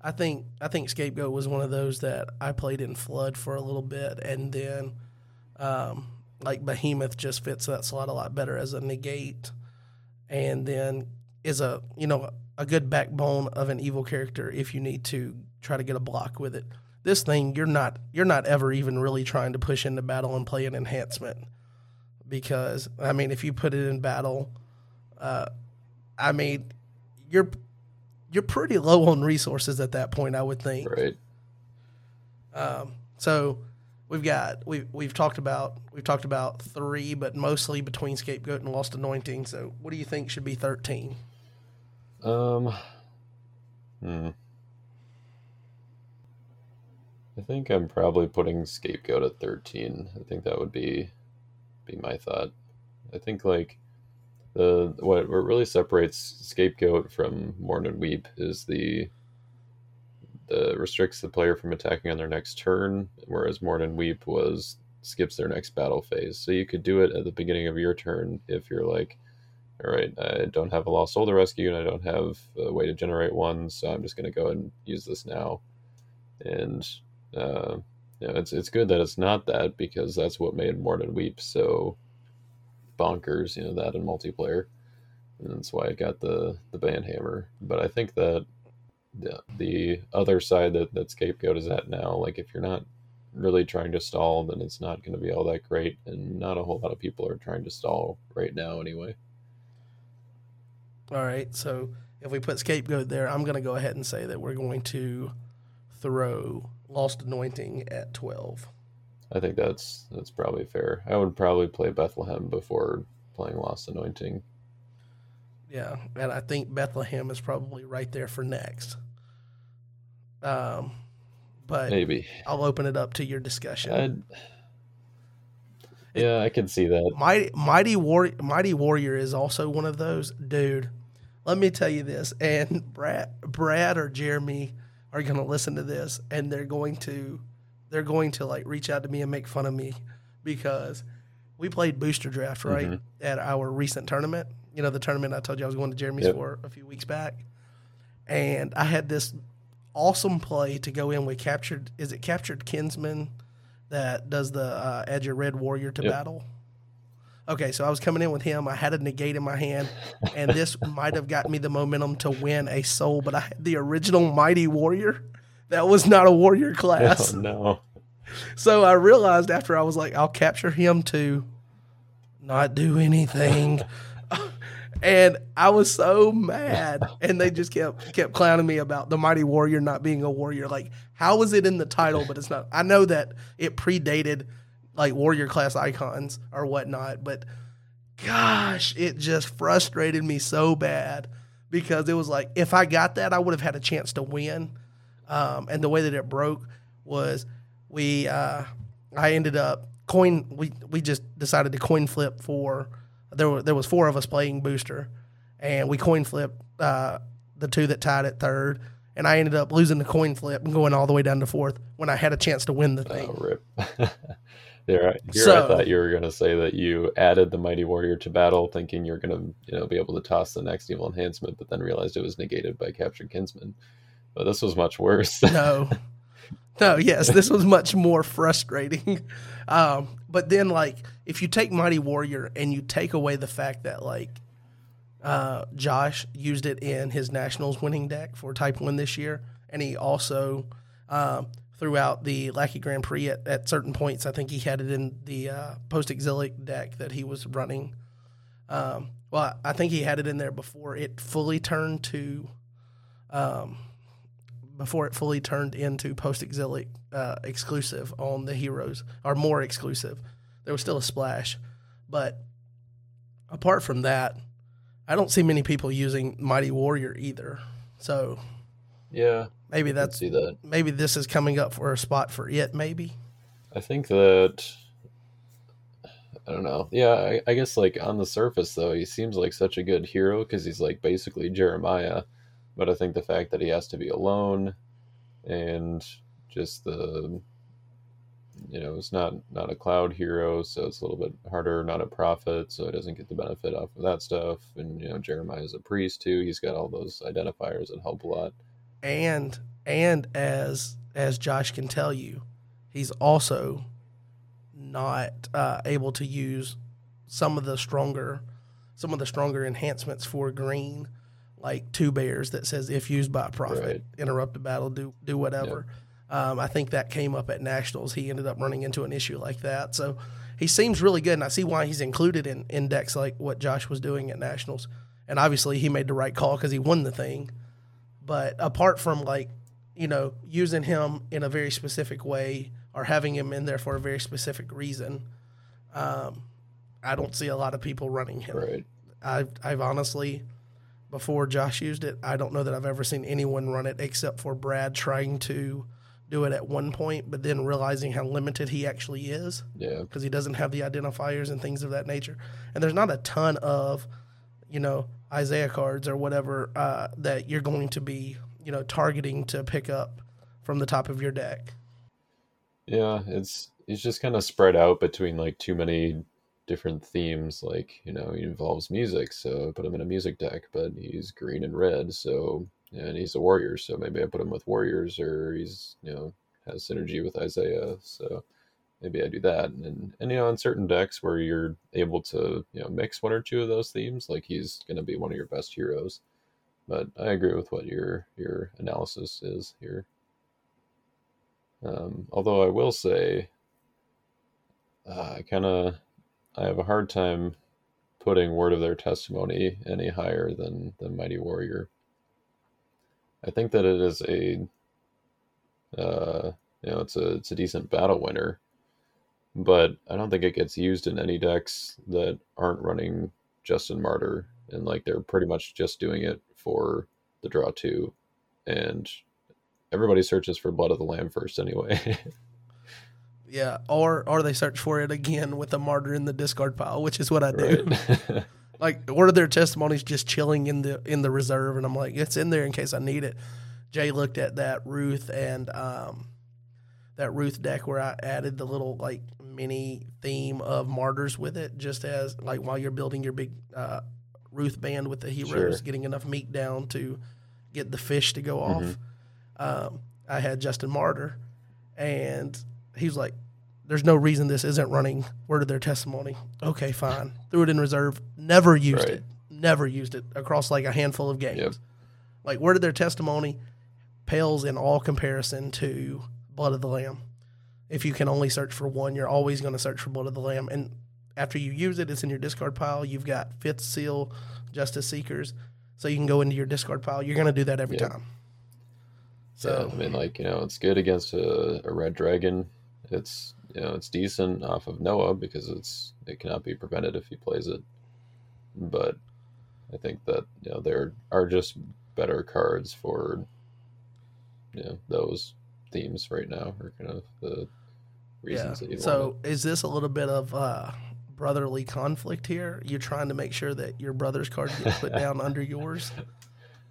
I think I think Scapegoat was one of those that I played in Flood for a little bit, and then um, like Behemoth just fits that slot a lot better as a negate, and then is a you know a good backbone of an evil character if you need to try to get a block with it. This thing you're not you're not ever even really trying to push into battle and play an enhancement because I mean if you put it in battle, uh, I mean you're you're pretty low on resources at that point. I would think. Right. Um, so we've got we've we've talked about we've talked about three, but mostly between scapegoat and lost anointing. So what do you think should be thirteen? Um. Hmm. I think I'm probably putting scapegoat at 13. I think that would be be my thought. I think like the what what really separates scapegoat from mourn and weep is the the restricts the player from attacking on their next turn, whereas mourn and weep was skips their next battle phase. So you could do it at the beginning of your turn if you're like, all right, I don't have a lost soul to rescue and I don't have a way to generate one, so I'm just going to go and use this now. And uh, you know, it's it's good that it's not that because that's what made Mourn and Weep so bonkers. You know that in multiplayer, and that's why it got the the band hammer. But I think that the the other side that that scapegoat is at now, like if you're not really trying to stall, then it's not going to be all that great, and not a whole lot of people are trying to stall right now anyway. All right. So if we put scapegoat there, I'm going to go ahead and say that we're going to throw lost anointing at twelve. I think that's that's probably fair. I would probably play Bethlehem before playing Lost Anointing. Yeah, and I think Bethlehem is probably right there for next. Um, but Maybe. I'll open it up to your discussion. I'd, yeah, I can see that. Mighty Mighty War Mighty Warrior is also one of those, dude. Let me tell you this, and Brad Brad or Jeremy are going to listen to this, and they're going to they're going to like reach out to me and make fun of me because we played booster draft right Mhm. at our recent tournament. You know the tournament I told you I was going to Jeremy's Yep. for a few weeks back, and I had this awesome play to go in with captured. Is it captured kinsman that does the uh, add your red warrior to Yep. battle? Okay, so I was coming in with him. I had a negate in my hand, and this <laughs> might have gotten me the momentum to win a soul. But I had the original mighty warrior. That was not a warrior <laughs> oh, class. Oh, no. So I realized after I was like, I'll capture him to not do anything. <laughs> and I was so mad. And they just kept kept clowning me about the mighty warrior not being a warrior. Like, how is it in the title, but it's not? I know that it predated like warrior class icons or whatnot, but gosh, it just frustrated me so bad because it was like if I got that, I would have had a chance to win. Um, and the way that it broke was we uh, I ended up coin. We we just decided to coin flip for there. Were, there was four of us playing booster, and we coin flipped uh, the two that tied at third. And I ended up losing the coin flip and going all the way down to fourth when I had a chance to win the thing. Oh, rip. <laughs> There, here So- I thought you were going to say that you added the mighty warrior to battle, thinking you're going to, you know, be able to toss the next evil enhancement, but then realized it was negated by captured kinsman. But this was much worse. no <laughs> no yes this was much more frustrating <laughs> um, but then like if you take mighty warrior and you take away the fact that like uh, josh used it in his nationals winning deck for type 1 this year and he also um, throughout the lackey grand prix at, at certain points i think he had it in the uh, post exilic deck that he was running um, well i think he had it in there before it fully turned to um, before it fully turned into post exilic uh, exclusive on the heroes or more exclusive. There was still a splash, but apart from that, I don't see many people using Mighty Warrior either. So yeah, maybe that's see that. maybe this is coming up for a spot for it. Maybe I think that I don't know. Yeah, I, I guess like on the surface though, he seems like such a good hero because he's like basically Jeremiah. But I think the fact that he has to be alone and just the you know, it's not not a cloud hero, so it's a little bit harder, not a prophet, so he doesn't get the benefit off of that stuff. And you know, Jeremiah is a priest too. He's got all those identifiers that help a lot. And and as as Josh can tell you, he's also not uh, able to use some of the stronger some of the stronger enhancements for green, like two bears that says if used by a prophet, Right. interrupt a battle, do do whatever. Um, I think that came up at nationals. He ended up running into an issue like that. So he seems really good, and I see why he's included in index like what Josh was doing at nationals. And obviously, he made the right call because he won the thing. But apart from like, you know, using him in a very specific way or having him in there for a very specific reason, um, I don't see a lot of people running him. Right. I've, I've honestly, before Josh used it, I don't know that I've ever seen anyone run it except for Brad trying to do it at one point, but then realizing how limited he actually is Yeah. because he doesn't have the identifiers and things of that nature. And there's not a ton of, you know, Isaiah cards or whatever uh, that you're going to be, you know, targeting to pick up from the top of your deck. Yeah, it's it's just kind of spread out between like too many different themes. Like you know, he involves music, so I put him in a music deck. But he's green and red, so and he's a warrior, so maybe I put him with warriors, or he's you know has synergy with Isaiah, so maybe I do that. And and you know, in certain decks where you're able to you know mix one or two of those themes, like he's going to be one of your best heroes. But I agree with what your your analysis is here. Um, although I will say, uh, I kind of I have a hard time putting word of their testimony any higher than than Mighty Warrior. I think that it is a uh, you know it's a it's a decent battle winner, but I don't think it gets used in any decks that aren't running Justin Martyr and like they're pretty much just doing it for the draw two, and everybody searches for Blood of the Lamb first anyway. <laughs> Yeah, or or they search for it again with a martyr in the discard pile, which is what I do. right? <laughs> like, or their testimonies just chilling in the in the reserve, and I'm like, it's in there in case I need it. Jay looked at that Ruth and um, that Ruth deck where I added the little like mini theme of martyrs with it, just as like while you're building your big uh, Ruth band with the heroes, Sure. getting enough meat down to get the fish to go off. Um, I had Justin Martyr, and he was like, "There's no reason this isn't running word of their testimony." Okay, fine. Threw it in reserve. Never used Right. it. Never used it across like a handful of games. Yep. Like word of their testimony pales in all comparison to Blood of the Lamb. If you can only search for one, you're always going to search for Blood of the Lamb. And after you use it, it's in your discard pile. You've got Fifth Seal, Justice Seekers, so you can go into your discard pile. You're going to do that every Yep. time. So So I mean, like you know, it's good against a, a red dragon. It's you know, it's decent off of Noah because it's it cannot be prevented if he plays it. But I think that you know there are just better cards for you know those themes right now, or kind of the reasons yeah. that you So is this a little bit of uh, brotherly conflict here? You're trying to make sure that your brother's card gets put <laughs> down under yours.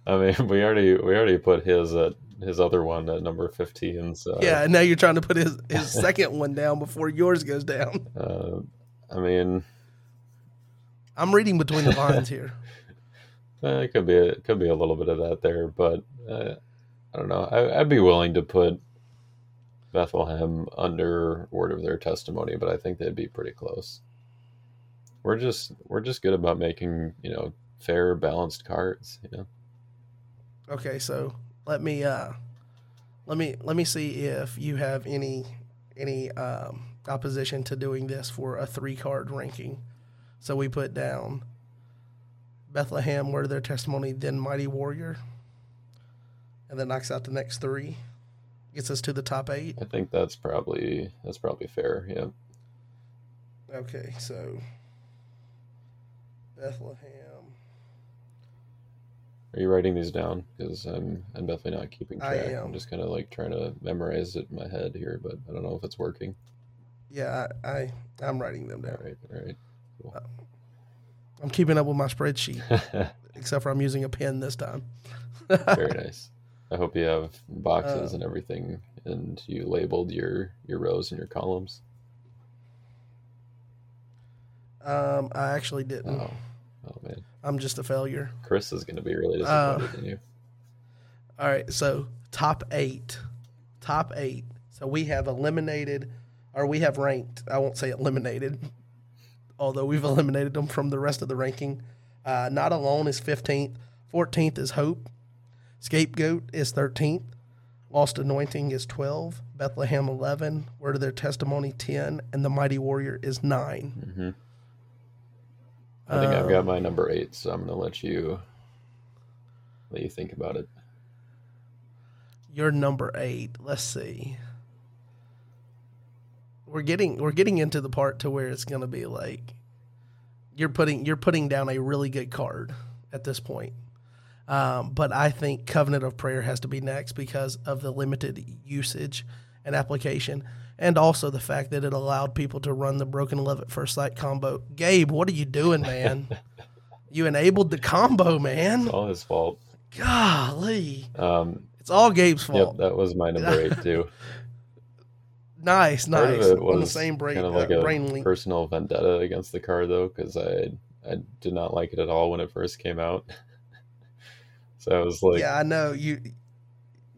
I mean, we already we already put his at his other one at number fifteen. So Yeah, and now you're trying to put his his second one down before yours goes down. Uh, I mean, I'm reading between the lines here. <laughs> eh, it could be a, it could be a little bit of that there, but uh, I don't know. I, I'd be willing to put Bethlehem under word of their testimony, but I think they'd be pretty close. We're just we're just good about making you know fair, balanced cards. You know. Okay, so let me uh let me let me see if you have any any um opposition to doing this for a three card ranking. So we put down Bethlehem, word of their testimony, then Mighty Warrior. And then knocks out the next three. Gets us to the top eight. I think that's probably that's probably fair. Yeah. Okay, so Bethlehem. Are you writing these down? Because I'm I'm definitely not keeping I track. am. I'm just kind of like trying to memorize it in my head here, but I don't know if it's working. Yeah, I, I I'm writing them down. right, all right. Uh, I'm keeping up with my spreadsheet, <laughs> except for I'm using a pen this time. Very <laughs> nice. I hope you have boxes Uh, and everything, and you labeled your your rows and your columns. Um, I actually didn't. Oh, oh man, I'm just a failure. Chris is going to be really Uh, disappointed in you. All right, so top eight, top eight. So we have eliminated, or we have ranked. I won't say eliminated, <laughs> although we've <laughs> eliminated them from the rest of the ranking. Uh, Not alone is 15th. 14th is Hope. Scapegoat is 13th. Lost Anointing is 12. Bethlehem 11. Word of their testimony 10. And the Mighty Warrior is 9. hmm I think I've got Um, my number eight, so I'm going to let you let you think about it. Your number eight. Let's see. We're getting we're getting into the part to where it's gonna be like you're putting you're putting down a really good card at this point. Um, but I think Covenant of Prayer has to be next because of the limited usage and application, and also the fact that it allowed people to run the Broken Love at First Sight combo. Gabe, what are you doing, man? <laughs> you enabled the combo, man. It's all his fault. Golly, Um, it's all Gabe's fault. yep, that was my number eight too. Nice, nice. On the same brain, kind of uh, like a link. personal vendetta against the car though, because I I did not like it at all when it first came out. So I was like, yeah, I know you.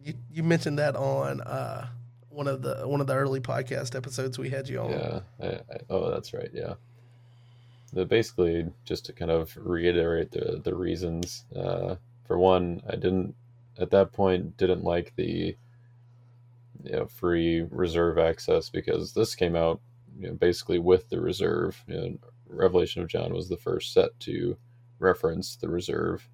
You you mentioned that on uh, one of the one of the early podcast episodes we had you on. Yeah. I, I, oh, that's right. Yeah. The, basically, just to kind of reiterate the the reasons. Uh, for one, I didn't at that point didn't like the you know, free reserve access because this came out you know, basically with the reserve. You know, Revelation of John was the first set to reference the reserve.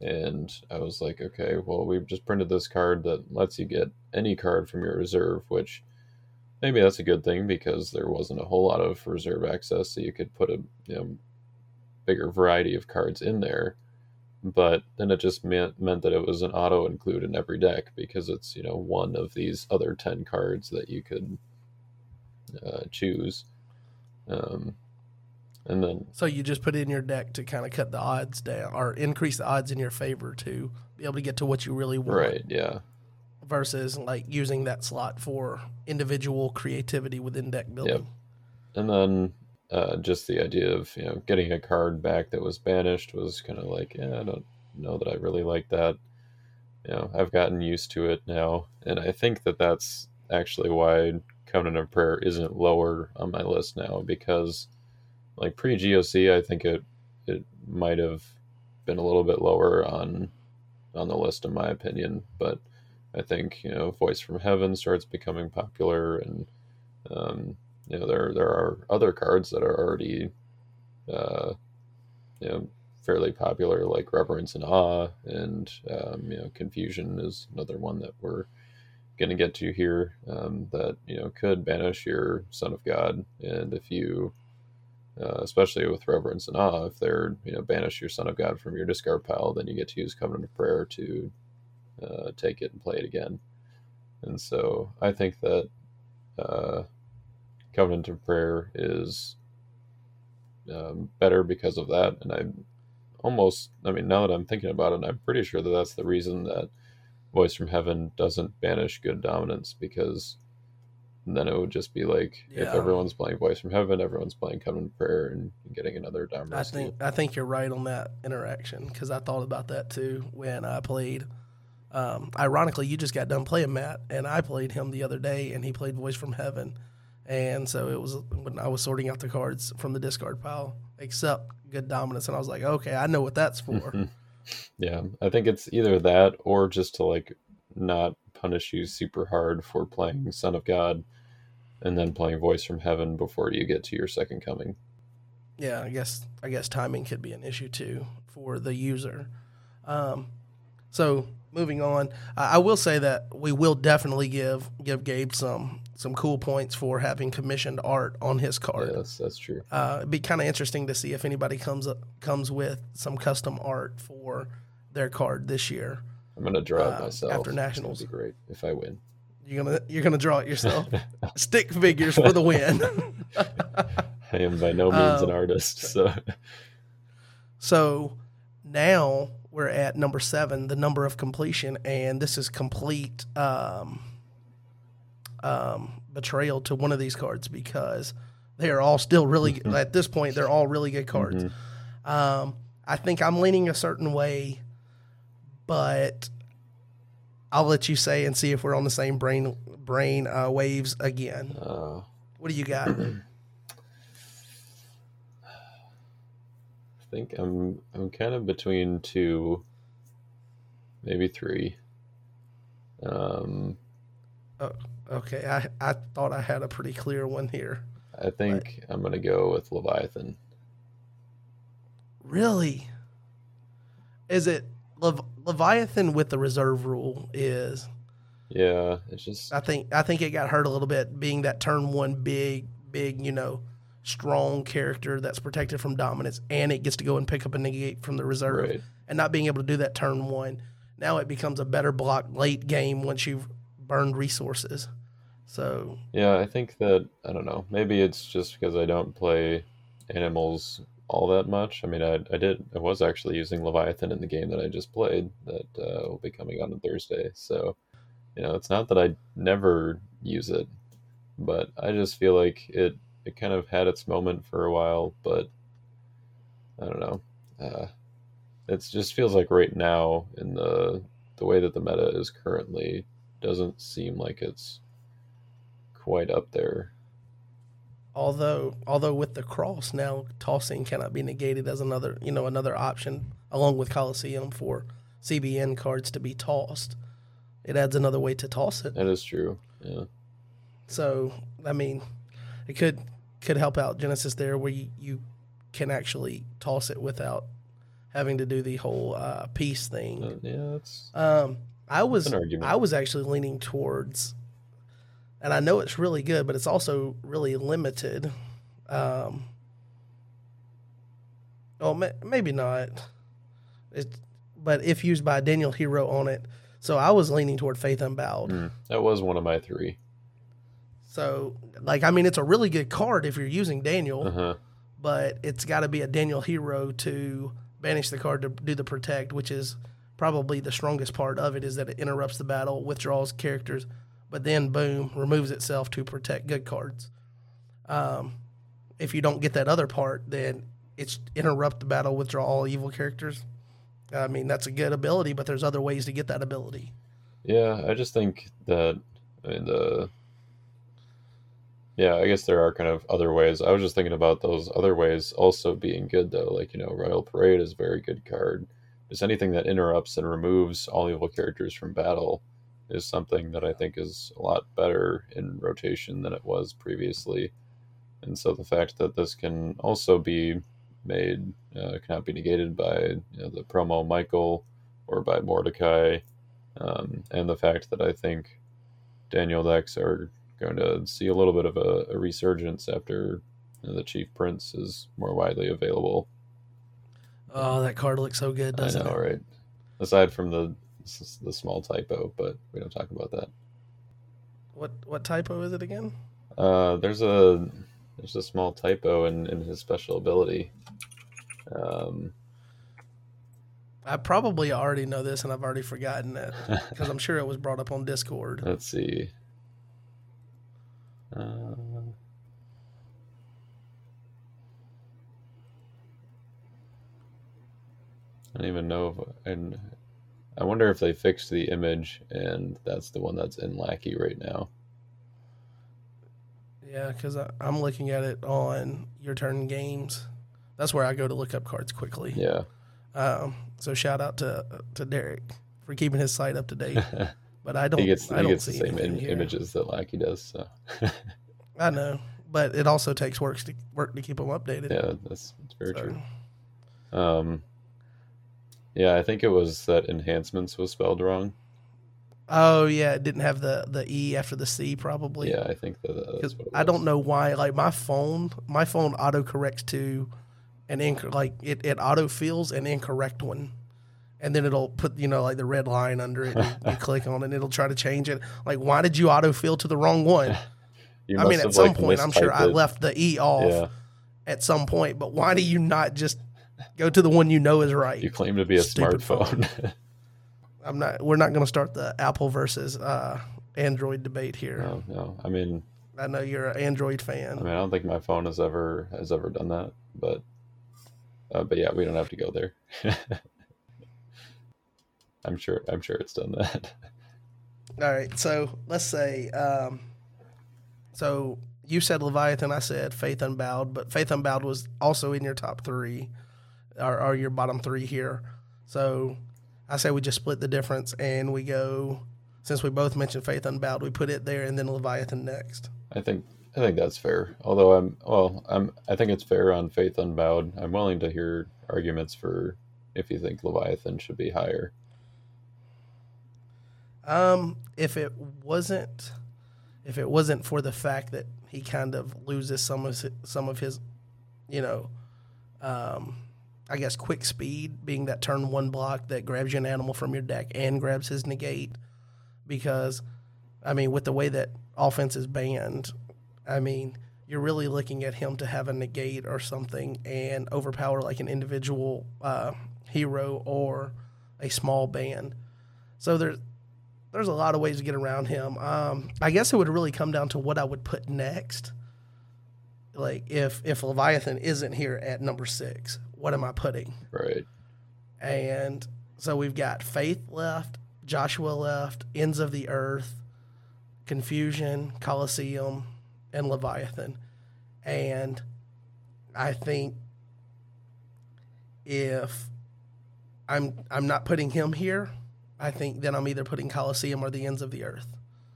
And I was like, okay, well, we've just printed this card that lets you get any card from your reserve, which maybe that's a good thing because there wasn't a whole lot of reserve access, so you could put a you know, bigger variety of cards in there. But then it just meant meant that it was an auto include in every deck because it's you know one of these other ten cards that you could uh, choose. Um, and then So you just put it in your deck to kind of cut the odds down or increase the odds in your favor to be able to get to what you really want. right, yeah, Versus like using that slot for individual creativity within deck building. and then uh, just the idea of you know getting a card back that was banished was kind of like yeah, I don't know that I really like that. You know, I've gotten used to it now, and I think that that's actually why Covenant of Prayer isn't lower on my list now because, like pre GOC, I think it it might have been a little bit lower on on the list in my opinion, but I think you know Voice from Heaven starts becoming popular and. Um, you know there there are other cards that are already uh, you know fairly popular like reverence and awe and um, you know confusion is another one that we're going to get to here um, that you know could banish your son of god and if you uh, especially with reverence and awe if they're you know banish your son of god from your discard pile then you get to use covenant of prayer to uh, take it and play it again. And so I think that uh, Covenant of Prayer is um, better because of that, and I almost, I mean, now that I'm thinking about it, I'm pretty sure that that's the reason that Voice from Heaven doesn't banish good dominance because then it would just be like if everyone's playing Voice from Heaven, everyone's playing Covenant of Prayer and getting another I think I think you're right on that interaction because I thought about that too when I played. Um, ironically, you just got done playing Matt, and I played him the other day, and he played Voice from Heaven, and so it was when I was sorting out the cards from the discard pile, except good dominance, and I was like, okay, I know what that's for. <laughs> Yeah, I think it's either that or just to like not punish you super hard for playing Son of God and then playing Voice from Heaven before you get to your second coming. yeah, I guess I guess timing could be an issue too for the user. Um, so moving on, I I will say that we will definitely give give Gabe some some cool points for having commissioned art on his card. Yeah, that's that's true. Uh, it'd be kind of interesting to see if anybody comes up, comes with some custom art for their card this year. I'm gonna draw Uh, it myself. after nationals. gonna be great if I win. You're gonna you're gonna draw it yourself. <laughs> Stick figures for the win. <laughs> I am by no means an Um, artist, so So now we're at number seven, the number of completion, and this is complete um, um, betrayal to one of these cards because they are all still really <laughs> at this point they're all really good cards. Um, I think I'm leaning a certain way, but I'll let you say and see if we're on the same brain brain uh, waves again. uh, What do you got? <clears throat> I think I'm I'm kind of between two, maybe three. Um, okay, I I thought I had a pretty clear one here. I think I'm gonna go with Leviathan. Really? Is it Lev- Leviathan with the reserve rule? Is Yeah, it's just I think I think it got hurt a little bit being that turn one big big you know strong character that's protected from dominance and it gets to go and pick up a negate from the reserve right. and not being able to do that turn one. Now it becomes a better block late game once you've burned resources. So Yeah, I think that I don't know. Maybe it's just because I don't play animals all that much. I mean, I I did I was actually using Leviathan in the game that I just played that uh, will be coming out on Thursday. So, you know, it's not that I never use it, but I just feel like it it kind of had its moment for a while, but I don't know. Uh, it just feels like right now in the the way that the meta is currently doesn't seem like it's quite up there. Although although with the cross now tossing cannot be negated as another you know another option along with Coliseum for CBN cards to be tossed. It adds another way to toss it. That is true. Yeah. So I mean, it could could help out Genesis there where you, you can actually toss it without having to do the whole uh, peace thing. Uh, yeah, that's Um, I was an argument. I was actually leaning towards, and I know it's really good, but it's also really limited. Um, oh, ma- maybe not. It, but if used by a Daniel Hero on it, so I was leaning toward Faith Unbowed. mm, that was one of my three. So, like, I mean, it's a really good card if you're using Daniel, Uh huh. but it's got to be a Daniel Hero to banish the card to do the protect, which is probably the strongest part of it is that it interrupts the battle, withdraws characters, but then boom, removes itself to protect good cards. Um, if you don't get that other part, then it's interrupt the battle, withdraw all evil characters. I mean, that's a good ability, but there's other ways to get that ability. Yeah, I just think that I mean the yeah, I guess there are kind of other ways. I was just thinking about those other ways also being good though. Like, you know, Royal Parade is a very good card. Just anything that interrupts and removes all evil characters from battle is something that I think is a lot better in rotation than it was previously. And so the fact that this can also be made uh, cannot be negated by you know, the promo Michael or by Mordecai, um, and the fact that I think Daniel decks are going to see a little bit of a, a resurgence after you know, the Chief Prince is more widely available. Oh, that card looks so good, I doesn't know, it? right? Aside from the the small typo, but we don't talk about that. What what typo is it again? Uh, there's a there's a small typo in, in his special ability. Um, I probably already know this and I've already forgotten it because I'm sure it was brought up on Discord. <laughs> let's see. Uh, I don't even know if and I wonder if they fixed the image and that's the one that's in Lackey right now. Yeah, because I'm looking at it on Your Turn Games. That's where I go to look up cards quickly. Yeah. Um, so shout out to to Derek for keeping his site up to date. <laughs> But I don't. he gets I he don't gets the same im- images that Lackey does. So <laughs> I know, but it also takes work to work to keep them updated. yeah, that's, that's very So, true. Um, yeah, I think it was that enhancements was spelled wrong. Oh yeah, it didn't have the the e after the c probably. Yeah, I think that uh, Because it I was. don't know why. Like my phone, my phone auto corrects to an inc like it, it auto fills an incorrect one. And then it'll put, you know, like the red line under it. And you <laughs> click on it, and it'll try to change it. Like, why did you auto fill to the wrong one? <laughs> I mean, at some like, point, I'm sure mistyped I left the e off Yeah, at some point. But why do you not just go to the one you know is right? you claim to be a Stupid smartphone. <laughs> I'm not. We're not going to start the Apple versus uh, Android debate here. no, no. I mean, I know you're an Android fan. I mean, I don't think my phone has ever has ever done that, but uh, but yeah, we don't have to go there. <laughs> I'm sure. I'm sure it's done that. <laughs> All right, so let's say, um, so you said Leviathan, I said Faith Unbowed, but Faith Unbowed was also in your top three, or, or your bottom three here. So I say we just split the difference and we go, since we both mentioned Faith Unbowed, we put it there and then Leviathan next. I think I think that's fair. Although I'm well, I'm I think it's fair on Faith Unbowed. I'm willing to hear arguments for if you think Leviathan should be higher. Um, if it wasn't, if it wasn't for the fact that he kind of loses some of his, some of his, you know, um, I guess quick speed being that turn one block that grabs you an animal from your deck and grabs his negate, because, I mean, with the way that offense is banned, I mean, you're really looking at him to have a negate or something and overpower like an individual uh, hero or a small band. So there's there's a lot of ways to get around him. Um, I guess it would really come down to what I would put next. Like if if Leviathan isn't here at number six, what am I putting? Right. And so we've got Faith left, Joshua left, Ends of the Earth, Confusion, Colosseum, and Leviathan. And I think if I'm I'm not putting him here, I think then I'm either putting Colosseum or the Ends of the Earth.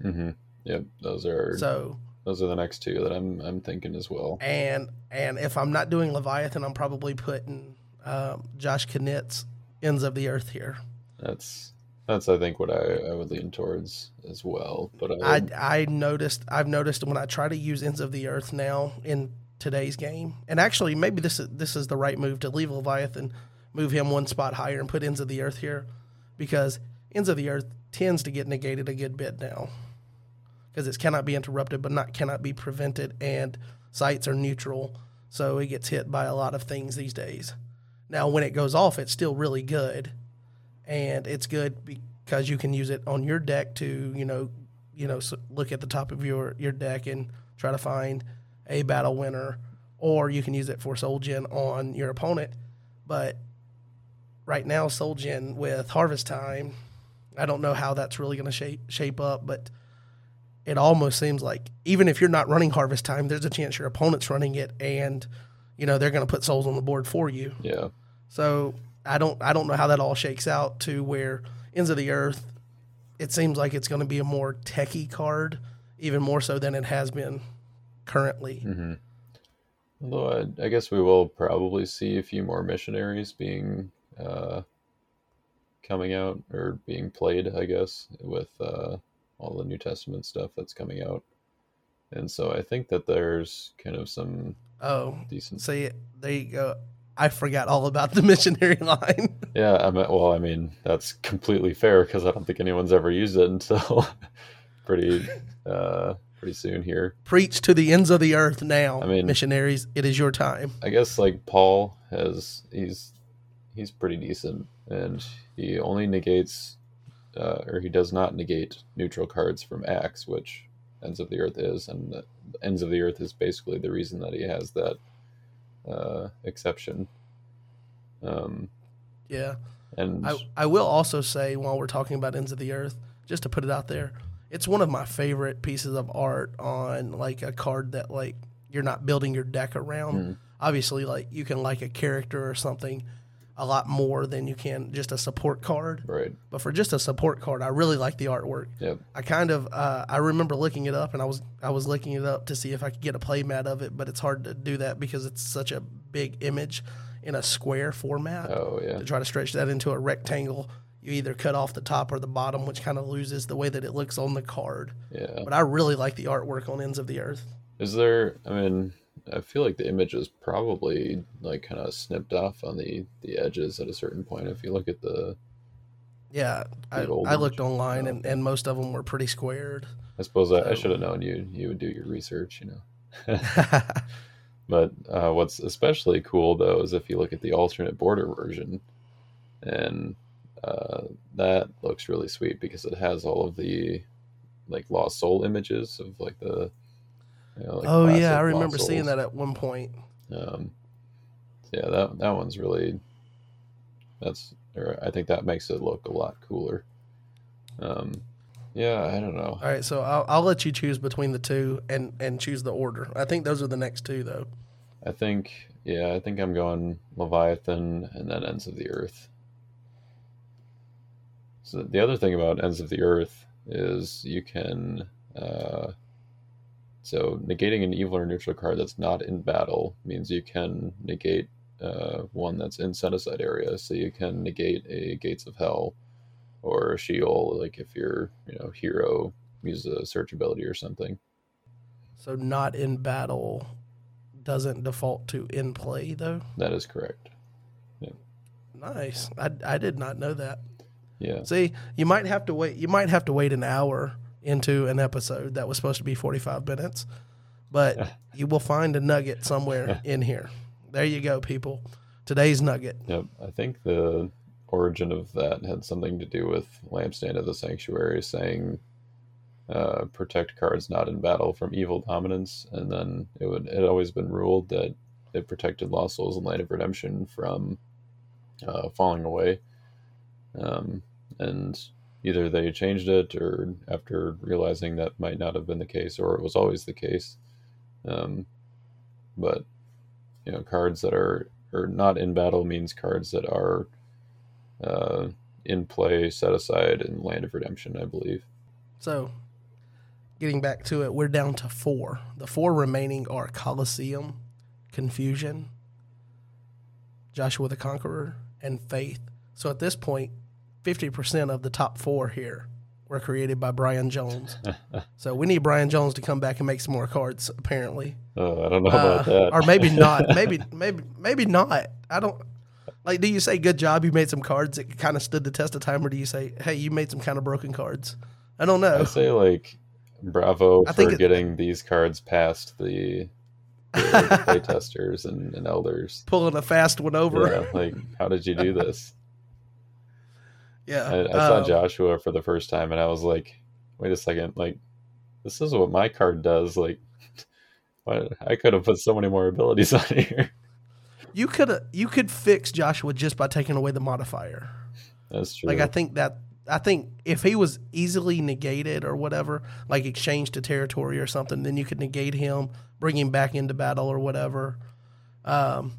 Mm-hmm. Yep. Those are So those are the next two that I'm I'm thinking as well. and and if I'm not doing Leviathan, I'm probably putting um, Josh Knitt's Ends of the Earth here. That's that's I think what I, I would lean towards as well. But I, I would- I noticed I've noticed when I try to use ends of the earth now in today's game, and actually maybe this is this is the right move to leave Leviathan, move him one spot higher, and put ends of the earth here, because ends of the earth tends to get negated a good bit now, because it cannot be interrupted, but not cannot be prevented, and sites are neutral, so it gets hit by a lot of things these days. Now, when it goes off, it's still really good, and it's good because you can use it on your deck to you know you know look at the top of your your deck and try to find a battle winner or you can use it for soul gen on your opponent but right now soul gen with harvest time i don't know how that's really going to shape shape up but it almost seems like even if you're not running harvest time there's a chance your opponent's running it and you know they're going to put souls on the board for you yeah. so I don't I don't know how that all shakes out to where ends of the earth. It seems like it's going to be a more techie card, even more so than it has been currently. Mm-hmm. Although I, I guess we will probably see a few more missionaries being uh, coming out or being played. I guess with uh, all the New Testament stuff that's coming out, and so I think that there's kind of some Oh, decent. see, there you go. I forgot all about the <laughs> missionary line. Yeah, I mean, well, I mean that's completely fair because I don't think anyone's ever used it until <laughs> pretty uh, pretty soon here. Preach to the ends of the earth now, I mean- missionaries. It is your time. I guess like Paul has he's he's pretty decent, and he only negates uh, or he does not negate neutral cards from Acts, which Ends of the Earth is, and the Ends of the Earth is basically the reason that he has that uh, exception. Um, Yeah. and I, I will also say while we're talking about ends of the earth, just to put it out there, it's one of my favorite pieces of art on like a card that like you're not building your deck around. Hmm. Obviously, like you can like a character or something a lot more than you can just a support card. right, But for just a support card, I really like the artwork. yep, I kind of uh, I remember looking it up and I was I was looking it up to see if I could get a play mat of it, but it's hard to do that because it's such a big image in a square format oh yeah, to try to stretch that into a rectangle, you either cut off the top or the bottom, which kind of loses the way that it looks on the card. yeah. But I really like the artwork on Ends of the Earth. Is there? I mean, I feel like the image is probably like kind of snipped off on the the edges at a certain point. If you look at the, Yeah, I, The old I looked online and, and most of them were pretty squared. I suppose I, I should have known you you would do your research, you know. <laughs> But uh, what's especially cool though is if you look at the alternate border version, and uh, that looks really sweet because it has all of the like lost soul images of like the. You know, like oh yeah, I remember seeing that at one point. Um, yeah, that that one's really. That's or I think that makes it look a lot cooler. Um, yeah, I don't know. All right, so I'll, I'll let you choose between the two and and choose the order. I think those are the next two though. I think yeah, I think I'm going Leviathan and then Ends of the Earth. So the other thing about Ends of the Earth is you can uh, so negating an evil or neutral card that's not in battle means you can negate uh, one that's in set aside area. So you can negate a Gates of Hell or a Sheol, like if your you know hero uses a search ability or something. So not in battle doesn't default to in play though. That is correct. Yeah. Nice. I, I did not know that. Yeah. See, you might have to wait. You might have to wait an hour into an episode that was supposed to be forty-five minutes, but <laughs> you will find a nugget somewhere <laughs> in here. There you go, people. Today's nugget. Yep, I think the origin of that had something to do with Lampstand of the Sanctuary saying uh, protect cards not in battle from evil dominance, and then it would it had always been ruled that it protected Lost Souls and Land of Redemption from uh, falling away. Um, and either they changed it, or after realizing that might not have been the case, or it was always the case. Um, but you know, cards that are or not in battle means cards that are uh, in play, set aside in Land of Redemption, I believe. So, getting back to it, we're down to four. The four remaining are Colosseum, Confusion, Joshua the Conqueror, and Faith. So at this point, 50% of the top four here were created by Brian Jones. <laughs> so we need Brian Jones to come back and make some more cards, apparently. Oh, I don't know about Uh, that. or maybe <laughs> not. Maybe, maybe, maybe not. I don't. Like, do you say good job? You made some cards that kind of stood the test of time, or do you say, hey, you made some kind of broken cards? I don't know. I say like bravo I for think it- getting these cards past the, the <laughs> play testers and, and elders. Pulling a fast one over. Yeah, like how did you do this? Yeah. I, I saw Um, Joshua for the first time and I was like, wait a second, like this is what my card does. Like, <laughs> why, I could have put so many more abilities <laughs> on here. You could you could fix Joshua just by taking away the modifier. That's true. Like I think that I think if he was easily negated or whatever, like exchanged to territory or something, then you could negate him, bring him back into battle or whatever. Um,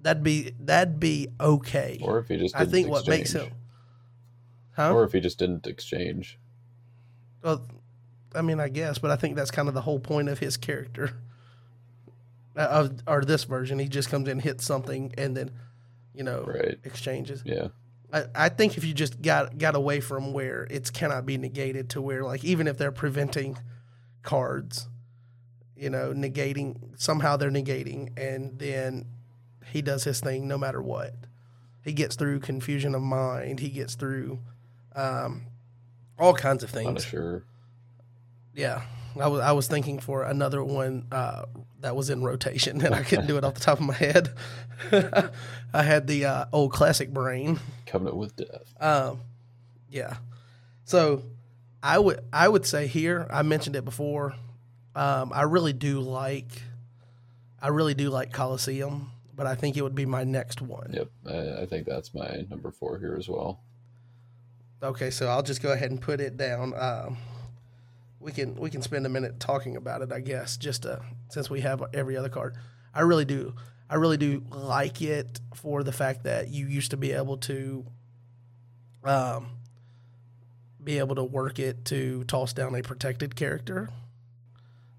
that'd be that'd be okay. or if he just I think what makes exchange. him, huh? or if he just didn't exchange. Well, I mean, I guess, but I think that's kind of the whole point of his character. Uh, Of or this version, he just comes in, hits something, and then, you know, Right. exchanges. Yeah. I, I think if you just got got away from where it cannot be negated to where like even if they're preventing cards, you know, negating somehow they're negating, and then he does his thing no matter what. He gets through confusion of mind. He gets through um, all kinds of things. Punisher. Yeah, I was I was thinking for another one uh, that was in rotation, and I couldn't do it off the top of my head. <laughs> I had the uh, old classic brain. Covenant with Death. Um, yeah. So I would I would say here I mentioned it before. Um, I really do like I really do like Coliseum, but I think it would be my next one. Yep, I, I think that's my number four here as well. Okay, so I'll just go ahead and put it down. Um, we can we can spend a minute talking about it, I guess, just to, since we have every other card. I really do I really do like it for the fact that you used to be able to um, be able to work it to toss down a protected character,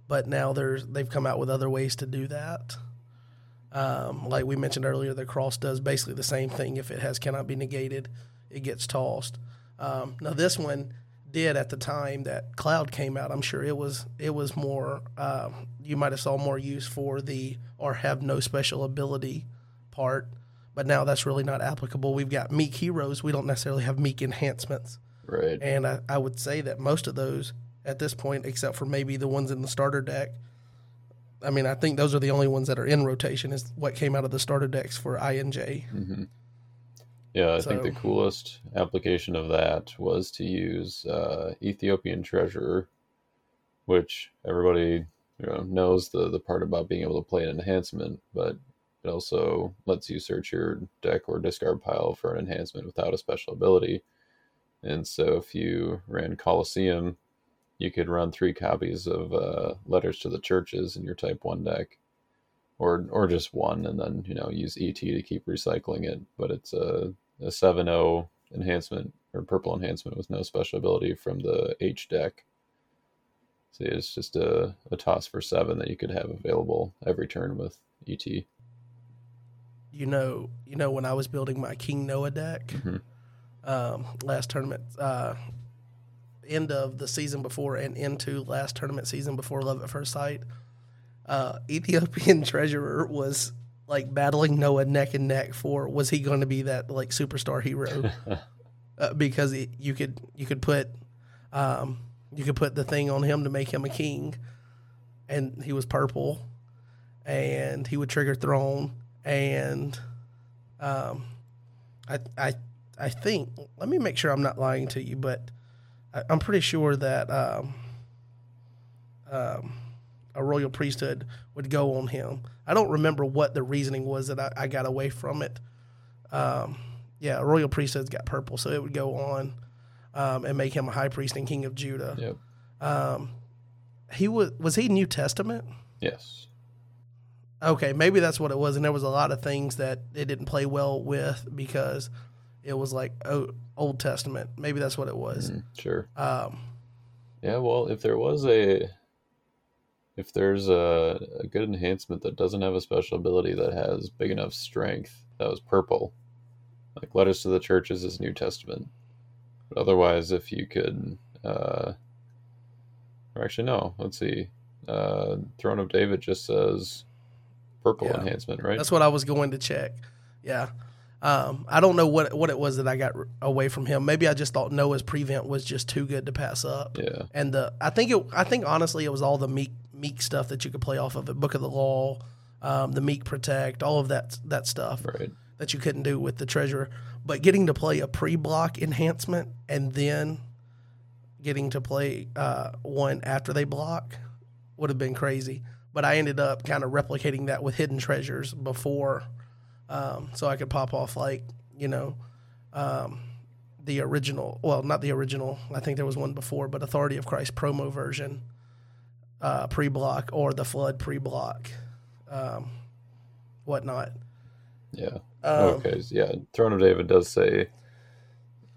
but now there's they've come out with other ways to do that. Um, like we mentioned earlier, the cross does basically the same thing. If it has cannot be negated, it gets tossed. Um, now this one did at the time that Cloud came out. I'm sure it was it was more. Um, you might have saw more use for the or have no special ability part, but now that's really not applicable. We've got meek heroes. We don't necessarily have meek enhancements, Right. and I, I would say that most of those at this point, except for maybe the ones in the starter deck. I mean, I think those are the only ones that are in rotation. Is what came out of the starter decks for INJ. hmm Yeah, I think the coolest application of that was to use uh, Ethiopian Treasurer, which everybody you know knows the the part about being able to play an enhancement, but it also lets you search your deck or discard pile for an enhancement without a special ability. And so, if you ran Colosseum, you could run three copies of uh, Letters to the Churches in your Type One deck, or or just one, and then you know use ET to keep recycling it. But it's a a 7-0 enhancement or purple enhancement with no special ability from the H deck. So it's just a, a toss for seven that you could have available every turn with ET. you know, you know, when I was building my King Noah deck Mhm. um, last tournament, uh, end of the season before and into last tournament season before Love at First Sight, uh, Ethiopian <laughs> Treasurer was like battling Noah neck and neck for was he going to be that like superstar hero? <laughs> uh, because it, you could you could put um, you could put the thing on him to make him a king, and he was purple, and he would trigger throne, and um, I I I think let me make sure I'm not lying to you, but I, I'm pretty sure that um, um, a royal priesthood would go on him. I don't remember what the reasoning was that I, I got away from it. Um, yeah, a royal priesthood's got purple, so it would go on um, and make him a high priest and king of Judah. Yep. Um, he was was he New Testament? Yes. Okay, maybe that's what it was, and there was a lot of things that it didn't play well with because it was like oh, Old Testament. Maybe that's what it was. Mm, sure. Um, Yeah, well, if there was a, if there's a, a good enhancement that doesn't have a special ability that has big enough strength, that was purple. Like letters to the churches is New Testament. But otherwise, if you could, uh, or actually no, let's see, uh, Throne of David just says purple Yeah. enhancement, right? That's what I was going to check. Yeah. Um, I don't know what what it was that I got away from him. Maybe I just thought Noah's prevent was just too good to pass up. yeah, And the I think it I think honestly it was all the meek meek stuff that you could play off of it. Book of the Law, um, the meek protect, all of that that stuff right. that you couldn't do with the treasurer. But getting to play a pre block enhancement and then getting to play uh, one after they block would have been crazy. But I ended up kind of replicating that with hidden treasures before, um, so I could pop off like you know um, the original. Well, not the original. I think there was one before, but Authority of Christ promo version, uh, pre block or the Flood pre block, um, whatnot. Yeah. Um, okay. yeah. Throne of David does say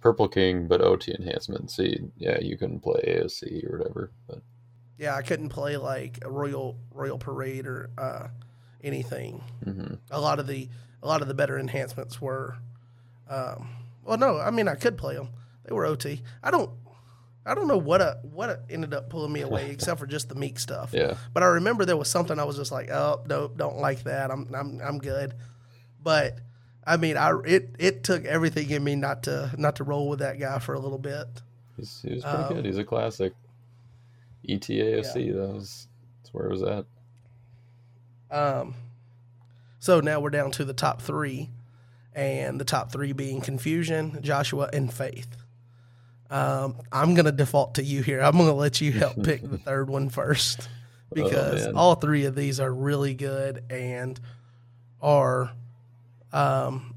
Purple King, but OT enhancement. See, yeah, you can play AOC or whatever. But Yeah, I couldn't play like a royal royal parade or uh, anything. mhm. A lot of the a lot of the better enhancements were. Um, well, no, I mean I could play them. They were OT. I don't. I don't know what a, what a ended up pulling me away <laughs> except for just the meek stuff. yeah, But I remember there was something I was just like, oh nope, don't like that. I'm I'm I'm good. But I mean, I it it took everything in me not to not to roll with that guy for a little bit. he's, he was pretty Um, good. He's a classic. ETAFC. That was that's where it was at. Um, so now we're down to the top three, and the top three being Confusion, Joshua, and Faith. Um, I'm gonna default to you here. I'm gonna let you help pick the <laughs> third one first because man. all three of these are really good and are, um,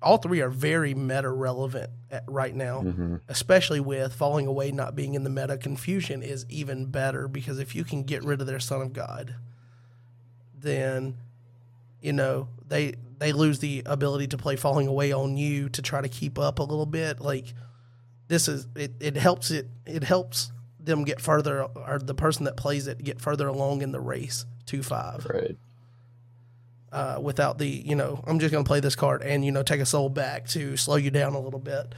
all three are very meta relevant at, right now, hmm especially with falling away not being in the meta. Confusion is even better because if you can get rid of their Son of God, then you know they they lose the ability to play falling away on you to try to keep up a little bit. Like this is it, it helps it it helps them get further or the person that plays it get further along in the race to five Right. uh, without the you know I'm just gonna play this card and you know take a soul back to slow you down a little bit,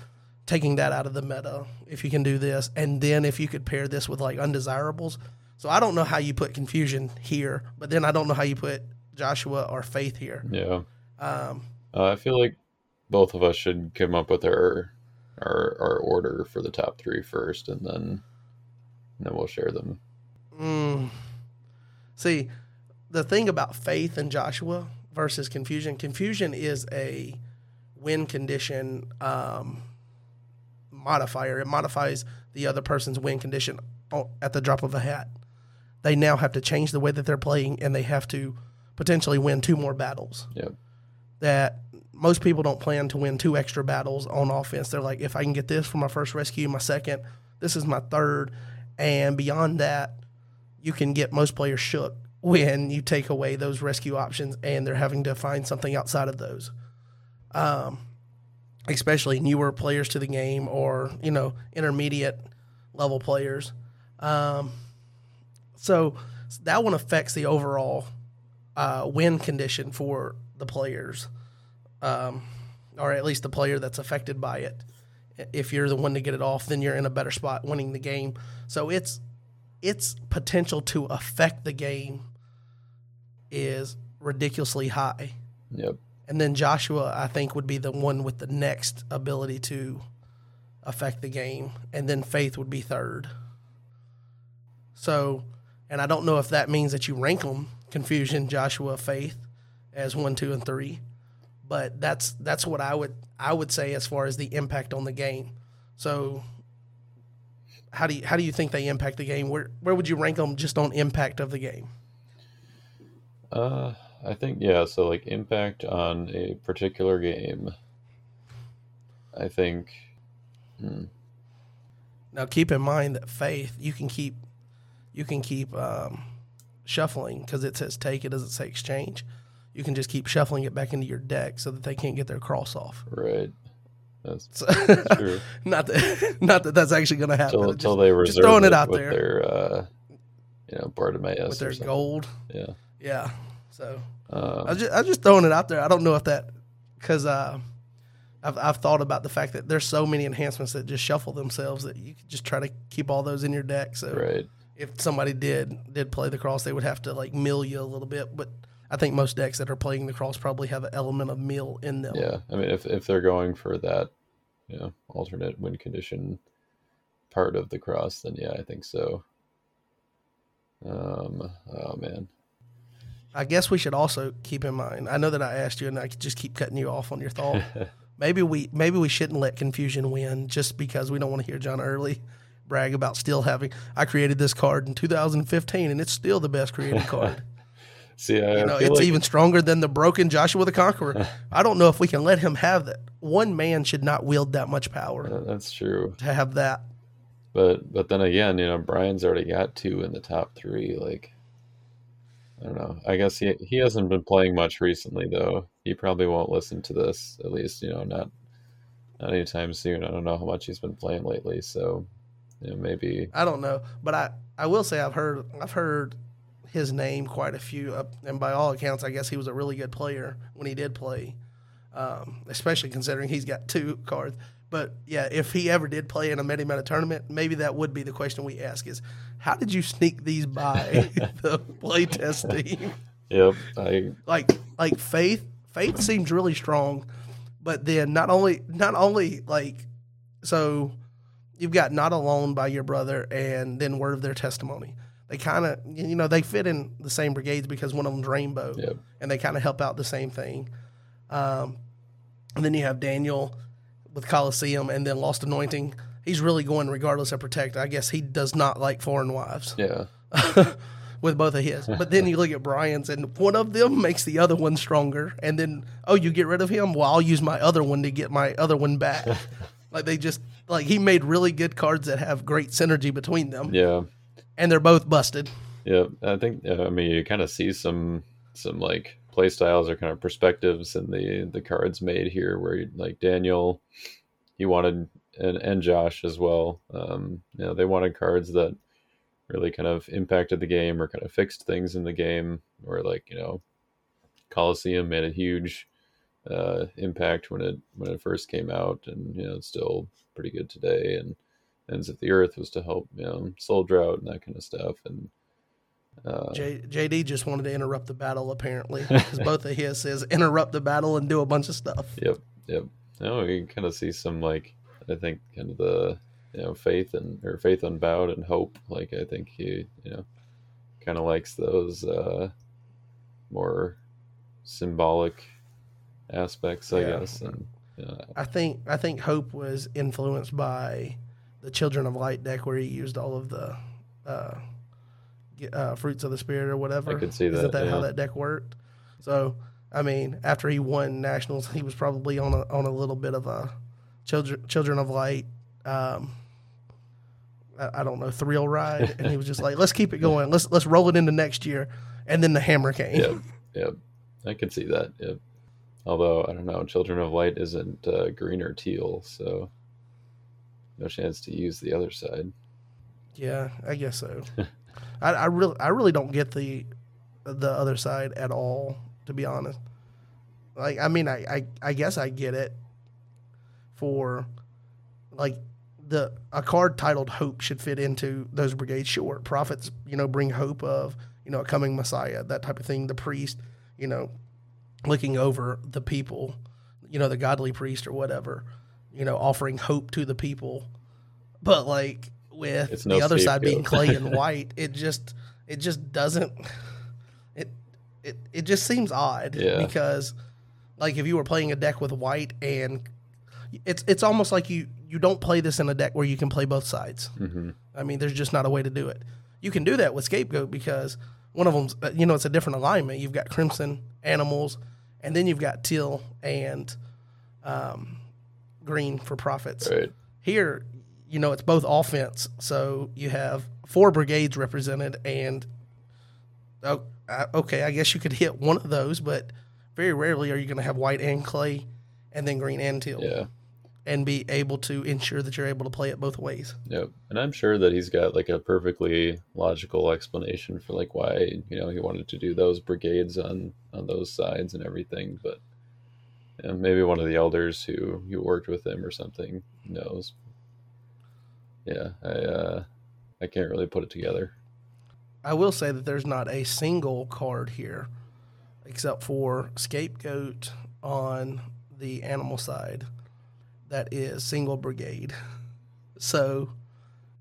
taking that out of the meta if you can do this, and then if you could pair this with like undesirables. So I don't know how you put confusion here, but then I don't know how you put Joshua or Faith here. Yeah. Um, Uh, I feel like both of us should come up with our our our order for the top three first, and then and then we'll share them. Mm. See, the thing about faith and Joshua versus confusion, confusion is a win condition um, modifier. It modifies the other person's win condition at the drop of a hat. They now have to change the way that they're playing, and they have to potentially win two more battles. Yep. That most people don't plan to win two extra battles on offense. They're like, if I can get this for my first rescue, my second, this is my third, and beyond that, you can get most players shook when you take away those rescue options and they're having to find something outside of those. Um, especially newer players to the game or, you know, intermediate level players. Um, so that one affects the overall uh, win condition for the players, um, or at least the player that's affected by it. If you're the one to get it off, then you're in a better spot winning the game. So it's its potential to affect the game is ridiculously high. Yep. And then Joshua, I think, would be the one with the next ability to affect the game. And then Faith would be third. So, and I don't know if that means that you rank them Confusion, Joshua, Faith as one, two, and three. But that's that's what I would I would say as far as the impact on the game. So, how do you how do you think they impact the game? Where where would you rank them just on impact of the game? Uh, I think yeah. So like impact on a particular game. I think. Hmm, Now, keep in mind that faith you can keep you can keep um, shuffling because it says take it doesn't say exchange. You can just keep shuffling it back into your deck so that they can't get their cross off. right. That's So, true. <laughs> not that <laughs> not that that's actually going to happen. Until Just they reserve throwing it it out with there. their uh, you know Bartimaeus with their gold. Yeah. Yeah. So I Um, was just, I just throwing it out there. I don't know if that because uh, I've I've thought about the fact that there's so many enhancements that just shuffle themselves that you could just try to keep all those in your deck. So right. if somebody did did play the cross, they would have to like mill you a little bit. But I think most decks that are playing the cross probably have an element of mill in them. Yeah. I mean, if if they're going for that, you know, alternate win condition part of the cross, then yeah, I think so. Um. Oh man. I guess we should also keep in mind. I know that I asked you, and I could just keep cutting you off on your thought. <laughs> maybe we maybe we shouldn't let confusion win just because we don't want to hear John Early brag about still having. I created this card in 2015, and it's still the best created <laughs> card. See, I You know, it's like, even stronger than the broken Joshua the Conqueror. <laughs> I don't know if we can let him have that. One man should not wield that much power uh, that's true. to have that. But but then again, you know, Brian's already got two in the top three. Like, I don't know. I guess he he hasn't been playing much recently, though. He probably won't listen to this. At least, you know, not not anytime soon. I don't know how much he's been playing lately. So, you know, maybe I don't know, but I, I will say I've heard I've heard his name quite a few, uh, and by all accounts, I guess he was a really good player when he did play, um, especially considering he's got two cards. But yeah, if he ever did play in a meta meta tournament, maybe that would be the question we ask: is how did you sneak these by <laughs> the playtest team? Yep. I like like faith faith seems really strong but then not only not only like so you've got not alone by your brother, and then word of their testimony. They kind of you know they fit in the same brigades because one of them's rainbow, Yep. and they kind of help out the same thing. Um, and then you have Daniel with Coliseum, and then Lost Anointing. He's really going regardless of protect. I guess he does not like foreign wives Yeah. <laughs> with both of his. But then you look at Brian's, and one of them makes the other one stronger. And then, oh, you get rid of him? Well, I'll use my other one to get my other one back. <laughs> like they just like he made really good cards that have great synergy between them, Yeah. And they're both busted. Yeah. I think I mean you kind of see some some like play styles or kind of perspectives in the the cards made here where like Daniel he wanted and, and Josh as well. Um, you know, they wanted cards that really kind of impacted the game or kind of fixed things in the game or like, you know, Coliseum made a huge uh, impact when it when it first came out and you know it's still pretty good today and ends of the earth was to help you know soul drought and that kind of stuff and uh, J- JD just wanted to interrupt the battle apparently because <laughs> both of his says interrupt the battle and do a bunch of stuff. Yep, yep. No, you can kind of see some like I think kind of the you know faith and or faith unbowed and hope. Like I think he you know kind of likes those uh more symbolic aspects, I Yeah. guess. And uh, I think I think Hope was influenced by the Children of Light deck where he used all of the uh, uh, fruits of the spirit or whatever. I could see Isn't that, that how that deck worked? So I mean, after he won nationals, he was probably on a on a little bit of a Children Children of Light. Um, I, I don't know thrill ride, and he was just like, "Let's keep it going. Let's let's roll it into next year." And then the hammer came. yep, yep. I could see that. Yep. Although I don't know, Children of Light isn't uh, green or teal, so no chance to use the other side. Yeah, I guess so. <laughs> I, I really, I really don't get the the other side at all, to be honest. Like, I mean, I, I, I guess I get it for like the a card titled Hope should fit into those brigades. Sure, prophets, you know, bring hope of you know a coming Messiah, that type of thing. The priest, you know, looking over the people, you know, the godly priest or whatever, you know, offering hope to the people. But like with the other side being clay and <laughs> white, it just it just doesn't it it it just seems odd Yeah. because like if you were playing a deck with white and it's it's almost like you you don't play this in a deck where you can play both sides. hmm I mean, there's just not a way to do it. You can do that with Scapegoat because one of them's, you know, it's a different alignment. You've got Crimson, Animals, and then you've got Teal and um, Green for Prophets. Right. Here, you know, it's both offense. So you have four brigades represented, and oh, okay, I guess you could hit one of those, but very rarely are you going to have white and clay, and then green and teal, Yeah. and be able to ensure that you're able to play it both ways. Yep. And I'm sure that he's got like a perfectly logical explanation for like why, you know, he wanted to do those brigades on on those sides and everything, but yeah, maybe one of the elders who who worked with him or something knows. Yeah, I uh I can't really put it together. I will say that there's not a single card here, except for Scapegoat on the animal side, that is single brigade. So,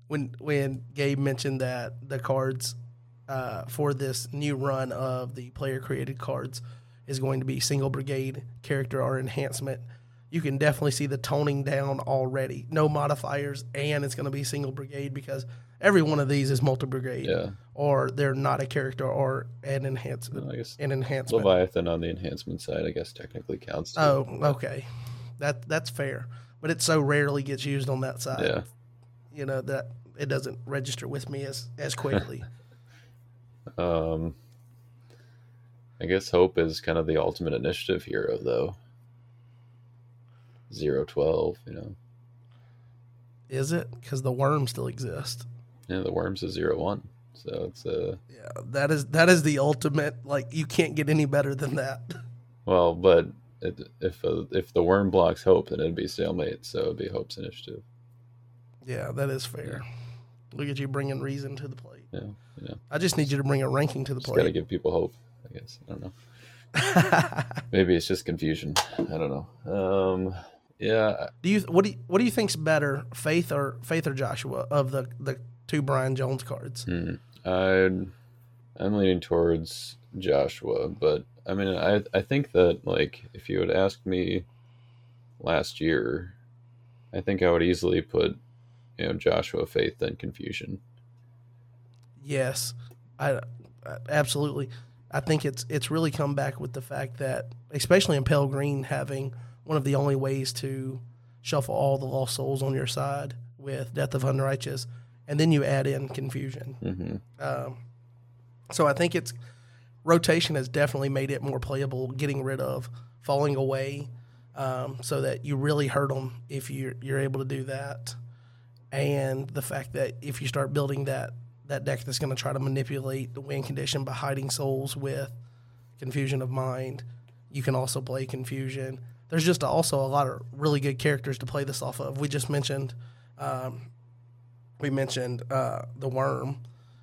when when Gabe mentioned that the cards uh, for this new run of the player created cards is going to be single brigade character or enhancement, you can definitely see the toning down already. No modifiers, and it's going to be single brigade because every one of these is multi brigade Yeah. or they're not a character or an enhancement. I guess An enhancement. Leviathan on the enhancement side I guess technically counts. too. Oh, okay, that that's fair, but it so rarely gets used on that side. Yeah. You know that it doesn't register with me as as <laughs> quickly. Um, I guess Hope is kind of the ultimate initiative hero, though. Zero twelve, you know. is it? Because the worm still exists. Yeah, the worms is zero one, so it's a. Yeah, that is that is the ultimate. Like you can't get any better than that. <laughs> well, but it, if uh, if the worm blocks Hope, then it'd be stalemate, so it'd be Hope's initiative. Yeah, that is fair. Look at you bringing reason to the plate. Yeah, know, I just need you to bring a ranking to the just got to give people hope. I guess I don't know. <laughs> Maybe it's just confusion. I don't know. Um, Yeah, Do you what do you, what do you think's better, Faith or Faith or Joshua of the the two Brian Jones cards? hmm, I'd, I'm leaning towards Joshua, but I mean, I I think that like if you had asked me last year, I think I would easily put you know Joshua, Faith, then Confusion. Yes, I, I absolutely. I think it's it's really come back with the fact that, especially in Pale Green, having one of the only ways to shuffle all the lost souls on your side with Death of Unrighteous, and then you add in Confusion. hmm Um, so I think it's rotation has definitely made it more playable, getting rid of falling away, um, so that you really hurt them if you're you're able to do that, and the fact that if you start building that that deck that's going to try to manipulate the win condition by hiding souls with confusion of mind, you can also play confusion. There's just also a lot of really good characters to play this off of. We just mentioned, um, we mentioned uh, the worm.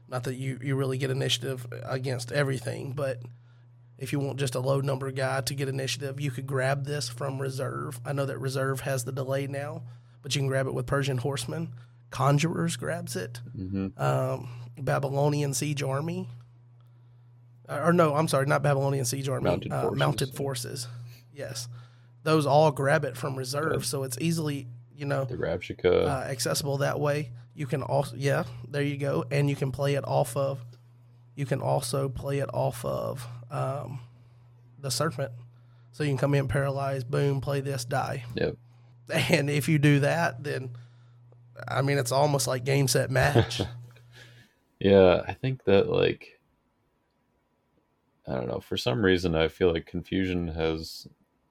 Not that you, you really get initiative against everything, but if you want just a low number guy to get initiative, you could grab this from reserve. I know that reserve has the delay now, but you can grab it with Persian horsemen. Conjurers grabs it. hmm Um, Babylonian siege army. Uh, Or no, I'm sorry, not Babylonian siege army. Mounted uh, forces. mounted forces. Yes, those all grab it from reserve, so it's easily you know The Rabshakeh. uh, accessible that way. You can also, yeah, there you go, and you can play it off of. You can also play it off of um, the serpent, so you can come in paralyzed, boom, play this, die, yep. <laughs> and if you do that, then I mean it's almost like game set match. <laughs> Yeah, I think that like I don't know, for some reason I feel like confusion has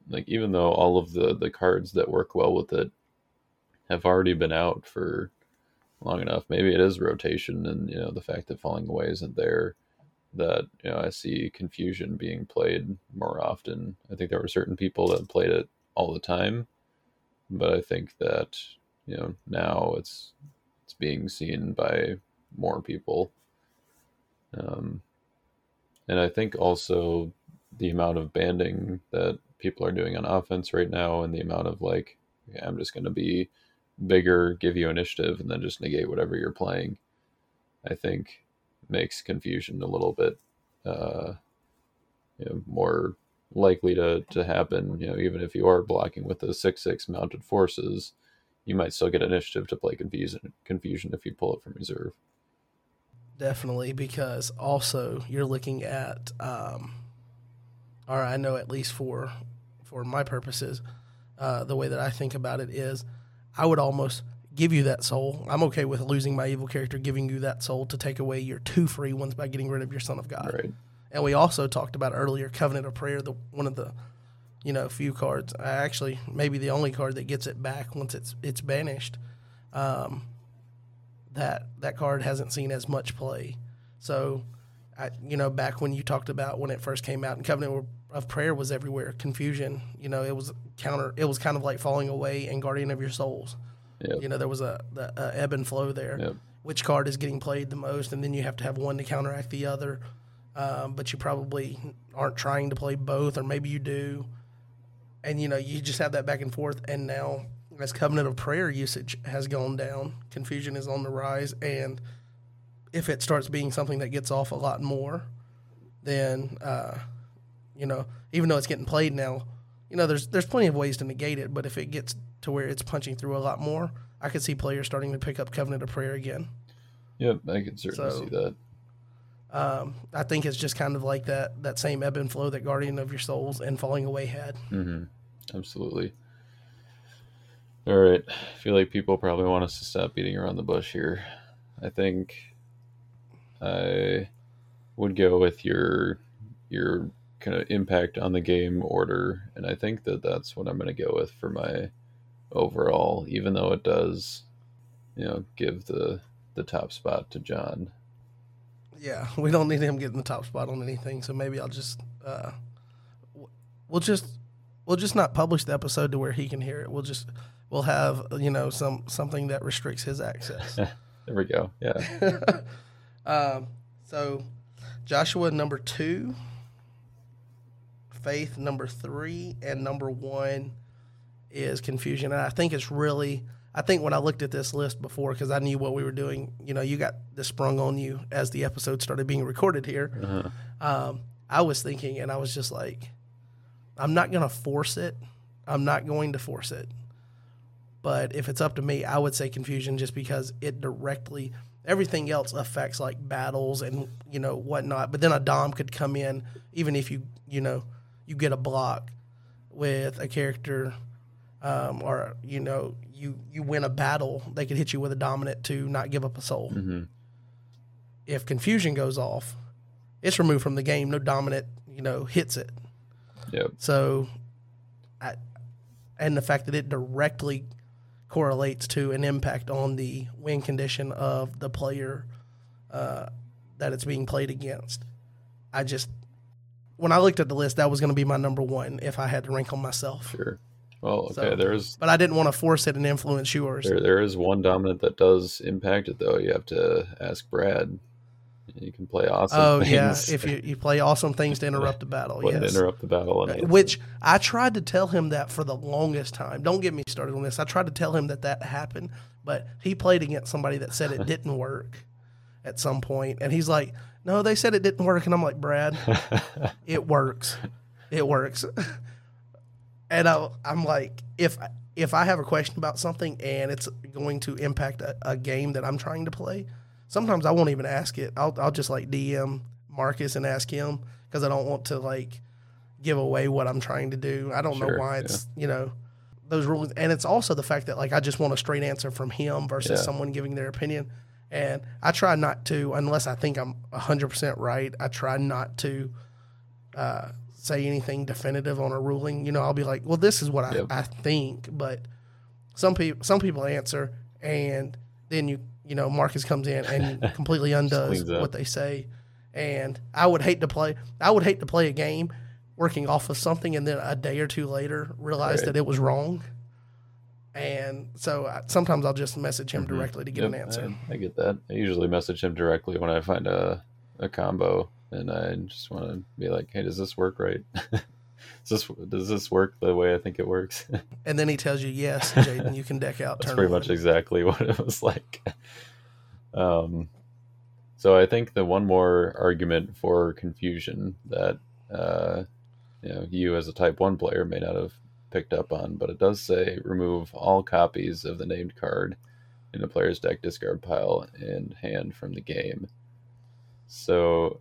like even though all of the the cards that work well with it have already been out for long enough, maybe it is rotation and you know the fact that falling away isn't there that you know I see confusion being played more often. I think there were certain people that played it all the time, but I think that you know now it's it's being seen by more people. Um, and I think also the amount of banding that people are doing on offense right now, and the amount of like, yeah, I'm just going to be bigger, give you initiative, and then just negate whatever you're playing. I think makes confusion a little bit uh, you know, more likely to, to happen. You know, even if you are blocking with the six six mounted forces, you might still get initiative to play confusion confusion if you pull it from reserve. Definitely, because also you're looking at, um, or I know at least for for my purposes, uh, the way that I think about it is, I would almost give you that soul. I'm okay with losing my evil character, giving you that soul to take away your two free ones by getting rid of your Son of God. Right. And we also talked about earlier Covenant of Prayer, the one of the you know a few cards. I actually maybe the only card that gets it back once it's it's banished. Um, that that card hasn't seen as much play. So, I you know back when you talked about when it first came out and Covenant of Prayer was everywhere, confusion. You know it was counter. It was kind of like falling away and Guardian of Your Souls. Yep. You know there was a, the, a ebb and flow there Yep. which card is getting played the most, and then you have to have one to counteract the other. Um, but you probably aren't trying to play both, or maybe you do. And you know, you just have that back and forth. And now, as Covenant of Prayer usage has gone down, confusion is on the rise. And if it starts being something that gets off a lot more, then uh, you know, even though it's getting played now, you know, there's there's plenty of ways to negate it. But if it gets to where it's punching through a lot more, I could see players starting to pick up Covenant of Prayer again. Yep. I can certainly So- see that. Um, I think it's just kind of like that that same ebb and flow that Guardian of Your Souls and Falling Away had. hmm Absolutely. All right. I feel like people probably want us to stop beating around the bush here. I think I would go with your your kind of impact on the game order, and I think that that's what I'm going to go with for my overall. Even though it does, you know, give the the top spot to John. Yeah, <laughs> we don't need him getting the top spot on anything, so maybe I'll just uh, we'll just we'll just not publish the episode to where he can hear it. We'll just we'll have you know some something that restricts his access. <laughs> There we go. Yeah. <laughs> um, so Joshua number two, Faith number three, and number one is confusion, and I think it's really. I think when I looked at this list before, because I knew what we were doing, you know, you got this sprung on you as the episode started being recorded here. Uh-huh. Um, I was thinking, and I was just like, I'm not going to force it. I'm not going to force it. But if it's up to me, I would say confusion just because it directly, everything else affects like battles and, you know, whatnot. But then a Dom could come in, even if you, you know, you get a block with a character um, or, you know, you, you win a battle, they could hit you with a dominant to not give up a soul. hmm If confusion goes off, it's removed from the game. No dominant, you know, hits it. Yep. So, I, and the fact that it directly correlates to an impact on the win condition of the player uh, that it's being played against. I just, when I looked at the list, that was going to be my number one if I had to rank on myself. Sure. Well, okay. So- there's But I didn't want to force it and influence yours. there there is one dominant that does impact it though. You have to ask Brad. You can play awesome. oh yeah, if you, you play awesome things to interrupt the battle, yes. interrupt the battle. on. Uh, which I tried to tell him that for the longest time. Don't get me started on this. I tried to tell him that that happened, but he played against somebody that said it didn't work at some point, and he's like, "No, they said it didn't work," and I'm like, "Brad, <laughs> it works. It works." <laughs> and I, I'm like, if if I have a question about something and it's going to impact a, a game that I'm trying to play, sometimes I won't even ask it. I'll I'll just like DM Marcus and ask him because I don't want to like give away what I'm trying to do. I don't know why it's you know those rules, and it's also the fact that like I just want a straight answer from him versus Yeah. someone giving their opinion. And I try not to, unless I think I'm 100% right, I try not to uh, say anything definitive on a ruling. You know, I'll be like, well, this is what I, Yep. I think. But some people some people answer, and then you you know Marcus comes in and <laughs> completely undoes what they say. And I would hate to play. I would hate to play a game working off of something, and then a day or two later realize Right. that it was wrong. And so I, sometimes I'll just message him mm-hmm. directly to get an answer. I, I get that. I usually message him directly when I find a a combo, and I just want to be like, "Hey, does this work right? <laughs> does this does this work the way I think it works?" <laughs> And then he tells you, "Yes, <laughs> Jaden, you can deck out." That's pretty one." much exactly what it was like. Um, so I think the one more argument for confusion that uh, you know you as a Type One player may not have picked up on, but it does say remove all copies of the named card in the player's deck discard pile and hand from the game. So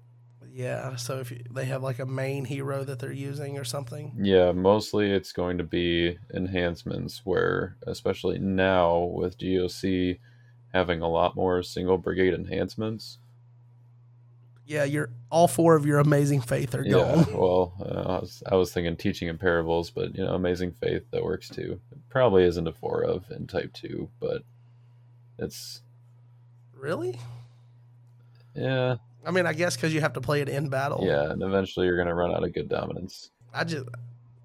Yeah. So if you, they have like a main hero that they're using or something, Yeah, mostly it's going to be enhancements where, especially now with GOC having a lot more single brigade enhancements. yeah, you're all four of your amazing faith are gone. Yeah, <laughs> well, uh, I, was, I was thinking teaching in parables, but you know, amazing faith that works too. It probably isn't a four of in type two, but it's Really? yeah, I mean, I guess because you have to play it in battle. yeah, and eventually you're gonna run out of good dominance. I just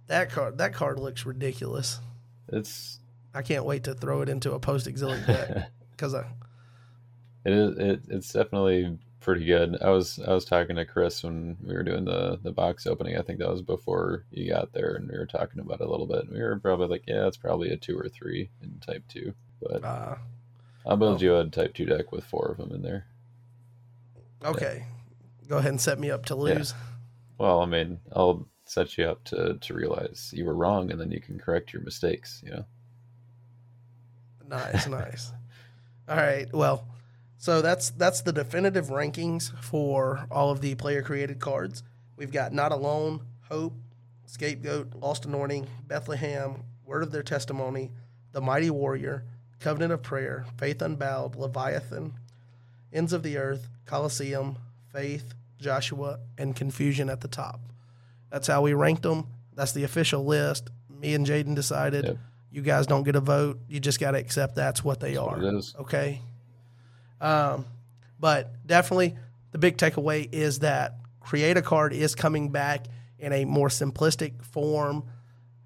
that card that card looks ridiculous. It's I can't wait to throw it into a post exilic <laughs> deck because I It is. It, it's definitely pretty good. I was I was talking to Chris when we were doing the the box opening. I think that was before you got there, and we were talking about it a little bit. And We were probably like, yeah, it's probably a two or three in Type Two, but uh, I'll build oh. you a Type Two deck with four of them in there. Okay. Go ahead and set me up to lose. Well, I mean, I'll set you up to to realize you were wrong, and then you can correct your mistakes. You know. Nice, <laughs> nice. All right. Well, so that's that's the definitive rankings for all of the player created cards. We've got Not Alone, Hope, Scapegoat, Lost Anointing, Bethlehem, Word of Their Testimony, The Mighty Warrior, Covenant of Prayer, Faith Unbowed, Leviathan, Ends of the Earth, Colosseum, Faith, Joshua, and Confusion at the top. That's how we ranked them. That's the official list. Me and Jaden decided. Yep. You guys don't get a vote. You just got to accept that's what they That's are. what. Okay. Um, but definitely the big takeaway is that create a card is coming back in a more simplistic form,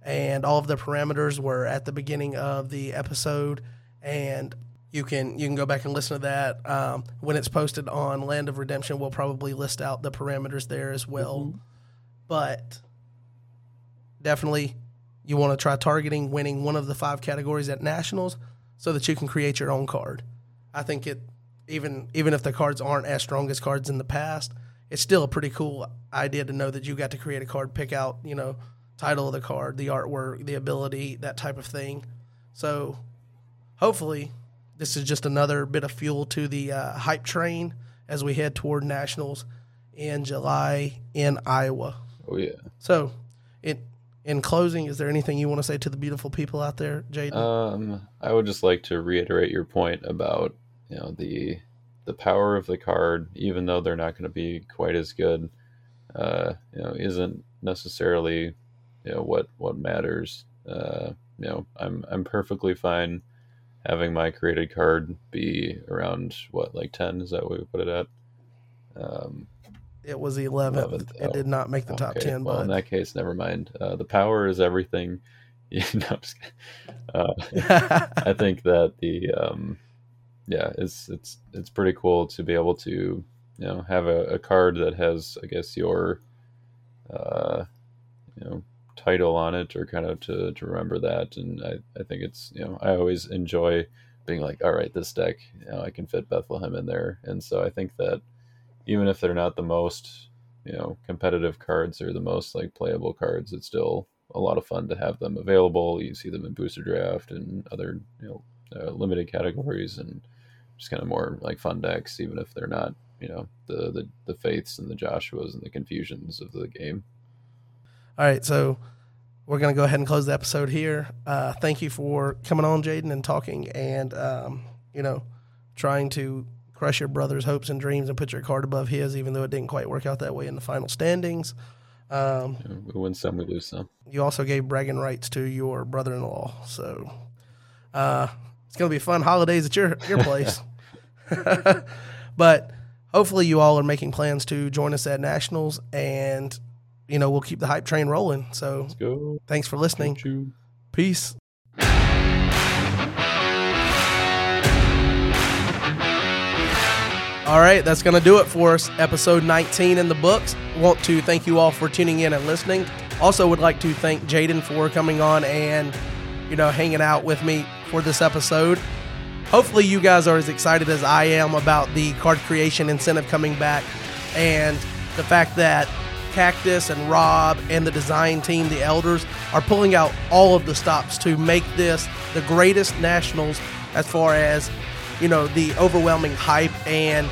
and all of the parameters were at the beginning of the episode, and you can you can go back and listen to that um, when it's posted on Land of Redemption. We'll probably list out the parameters there as well, but definitely you want to try targeting winning one of the five categories at nationals so that you can create your own card. I think it even even if the cards aren't as strong as cards in the past, it's still a pretty cool idea to know that you got to create a card, pick out, you know, title of the card, the artwork, the ability, that type of thing. So hopefully this is just another bit of fuel to the uh, hype train as we head toward nationals in July in Iowa. Oh yeah. So, it in closing, is there anything you want to say to the beautiful people out there, Jaden? Um, I would just like to reiterate your point about you know the the power of the card, even though they're not going to be quite as good, uh, you know, isn't necessarily you know what what matters. Uh, you know, I'm I'm perfectly fine having my created card be around what like ten is that what we put it at? Um, it was the 11th. 11th. It oh, did not make the okay. top 10. Well, but... in that case, never mind. Uh, the power is everything. <laughs> You know, uh, <laughs> I think that the um, yeah, it's it's it's pretty cool to be able to you know have a, a card that has I guess your uh, you know title on it or kind of to, to remember that and I, I think it's you know I always enjoy being like all right this deck you know I can fit Bethlehem in there and so I think that even if they're not the most you know competitive cards or the most like playable cards, it's still a lot of fun to have them available. You see them in booster draft and other you know uh, limited categories and just kind of more like fun decks, even if they're not you know the the the faiths and the Joshuas and the confusions of the game. All right, so we're going to go ahead and close the episode here. Uh, thank you for coming on, Jaden, and talking, and um, you know, trying to crush your brother's hopes and dreams and put your card above his, even though it didn't quite work out that way in the final standings. Um, we win some, we lose some. You also gave bragging rights to your brother-in-law, so uh, it's going to be fun holidays at your your place. <laughs> <laughs> but hopefully, you all are making plans to join us at nationals, and you know we'll keep the hype train rolling. So, thanks for listening. Peace. All right, that's going to do it for us. Episode 19 in the books. Want to thank you all for tuning in and listening. Also, would like to thank Jaden for coming on and, you know, hanging out with me for this episode. Hopefully, you guys are as excited as I am about the card creation incentive coming back and the fact that Cactus and Rob and the design team, the elders, are pulling out all of the stops to make this the greatest nationals as far as you know, the overwhelming hype and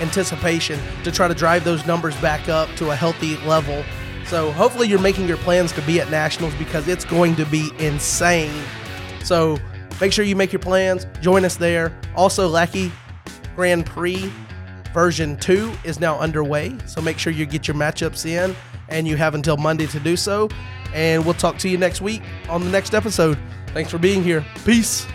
anticipation to try to drive those numbers back up to a healthy level. So hopefully you're making your plans to be at nationals because it's going to be insane. So make sure you make your plans. Join us there. Also, Lackey Grand Prix version 2 is now underway. So make sure you get your matchups in and you have until Monday to do so. And we'll talk to you next week on the next episode. Thanks for being here. Peace.